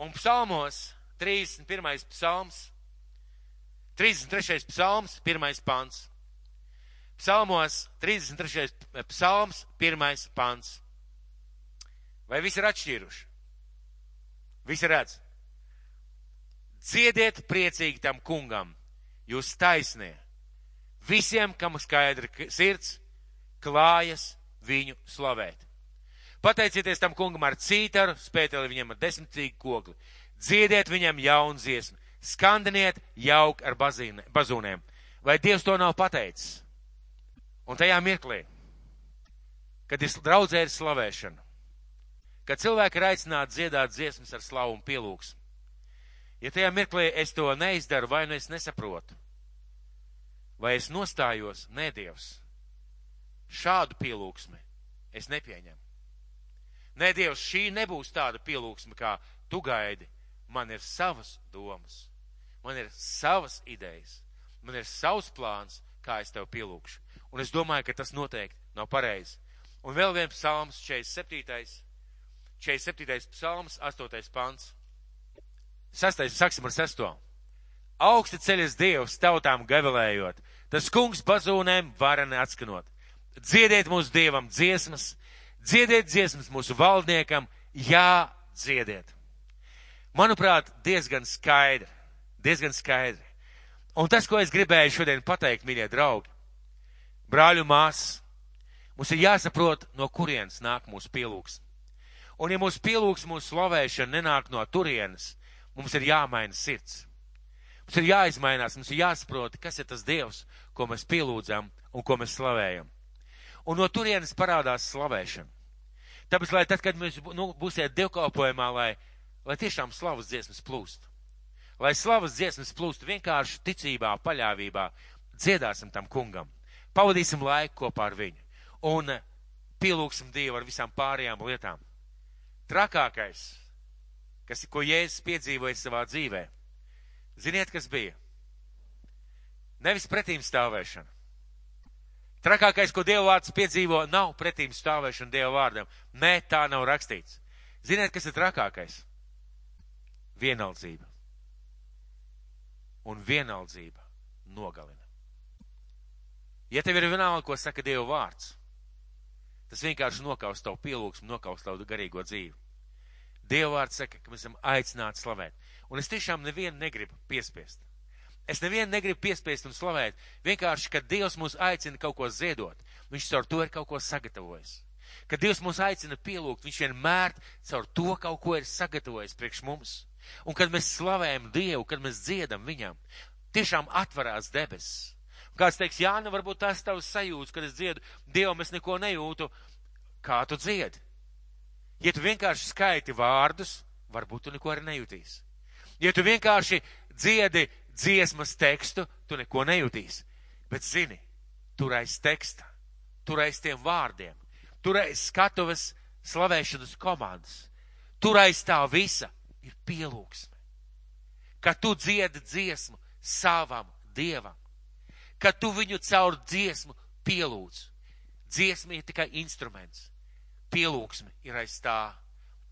Un psalmos, 31. psalms, 33. psalms, 1. pants. Psalmos 33. psalms, 1. pants. Vai visi ir atšķīruši? Visi redz. Dziediet priecīgi tam kungam, jūs taisnie. Visiem, kam skaidri sirds, klājas viņu slavēt. Pateicieties tam kungam ar cītaru, spēteli viņam ar desmitīgu kokli. Dziediet viņam jaunu dziesmu, skandiniet jauk ar bazīne, bazūnēm. Vai Dievs to nav pateicis? Un tajā mirklī, kad ir draudzē ir slavēšana, kad cilvēki ir aicināti dziedāt dziesmas ar slavu un pielūgsmu. Ja tajā mirklī es to neizdaru, vai nu es nesaprotu, vai es nostājos, nē, Dievs, šādu pielūgsmi es nepieņemu. Nē, Dievs, šī nebūs tāda pielūgsme, kā tu gaidi. Man ir savas domas, man ir savas idejas, man ir savs plāns, kā es tev pielūgšu. Un es domāju, ka tas noteikti nav pareizi. Un vēl viens psalms, 47. 47. psalms, 8. pants. Sastais, saksim ar sesto. Augsti ceļas Dievs tautām gavilējot, tas kungs bazūnēm varani atskanot. Dziediet mūsu Dievam dziesmas, dziediet dziesmas mūsu valdniekam, jā, dziediet. Manuprāt, diezgan skaidri, diezgan skaidri. Un tas, ko es gribēju šodien pateikt, mīļie draugi, brāļu māsas, mums ir jāsaprot, no kurienes nāk mūsu pielūgs. Un ja mūsu pielūgs, mūsu slavēšana nenāk no turienes, mums ir jāmaina sirds. Mums ir jāizmainās, mums ir jāsaprot, kas ir tas Dievs, ko mēs pielūdzam un ko mēs slavējam. Un no turienes parādās slavēšana. Tāpēc, lai tad, kad mēs nu, būsiet dievkalpojumā, lai, lai tiešām slavas dziesmas plūst. Lai slavas dziesmas plūst vienkārši ticībā, paļāvībā, dziedāsim tam kungam. Pavadīsim laiku kopā ar viņu. Un pielūgsim Dievu ar visām pārējām lietām. Trakākais, kas, ko Jēzus piedzīvoja savā dzīvē, ziniet, kas bija? Nevis pretīm stāvēšana. Trakākais, ko Dieva vārds piedzīvo, nav pretīm stāvēšana Dieva vārdam. Nē, tā nav rakstīts. Ziniet, kas ir trakākais? Vienaldzība. Un vienaldzība nogalina. Ja tev ir vienalga, ko saka Dieva vārds, tas vienkārši nokaus tavu pielūgsmu, nokaus tavu garīgo dzīvi. Dieva vārds saka, ka mēs esam aicināti slavēt. Un es tiešām nevienu negribu piespiest. Es nevienu negribu piespiest un slavēt. Vienkārši, kad Dievs mūs aicina kaut ko ziedot, viņš caur to ir kaut ko sagatavojis. Kad Dievs mūs aicina pielūgt, viņš vienmēr caur to kaut ko ir sagatavojis priekš mums. Un kad mēs slavējam Dievu, kad mēs dziedam viņam, tiešām atverās debesis. Kāds teiks, jā, nu varbūt tas tavs sajūts, kad es dziedu, Dievam es neko nejūtu. Kā tu dziedi? Ja tu vienkārši skaiti vārdus, varbūt tu neko arī nejūtīsi. Ja tu vienkārši dziedi dziesmas tekstu, tu neko nejūtīsi. Bet zini, tur aiz teksta, tur aiz tiem vārdiem, tur aiz skatuves slavēšanas komandas, tur aiz tā visa ir pielūgsme. Kad tu dziedi dziesmu savam dievam, kad tu viņu caur dziesmu pielūdz. Dziesma ir tikai instruments. Pielūgsme ir aiz tā.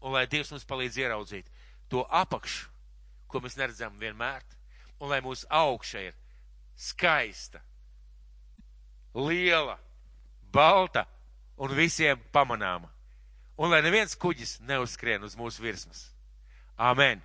Un lai Dievs mums palīdz ieraudzīt to apakšu, ko mēs neredzam vienmēr, un lai mūsu augša ir skaista, liela, balta un visiem pamanāma. Un lai neviens kuģis neuzskrien uz mūsu virsmas. Amen.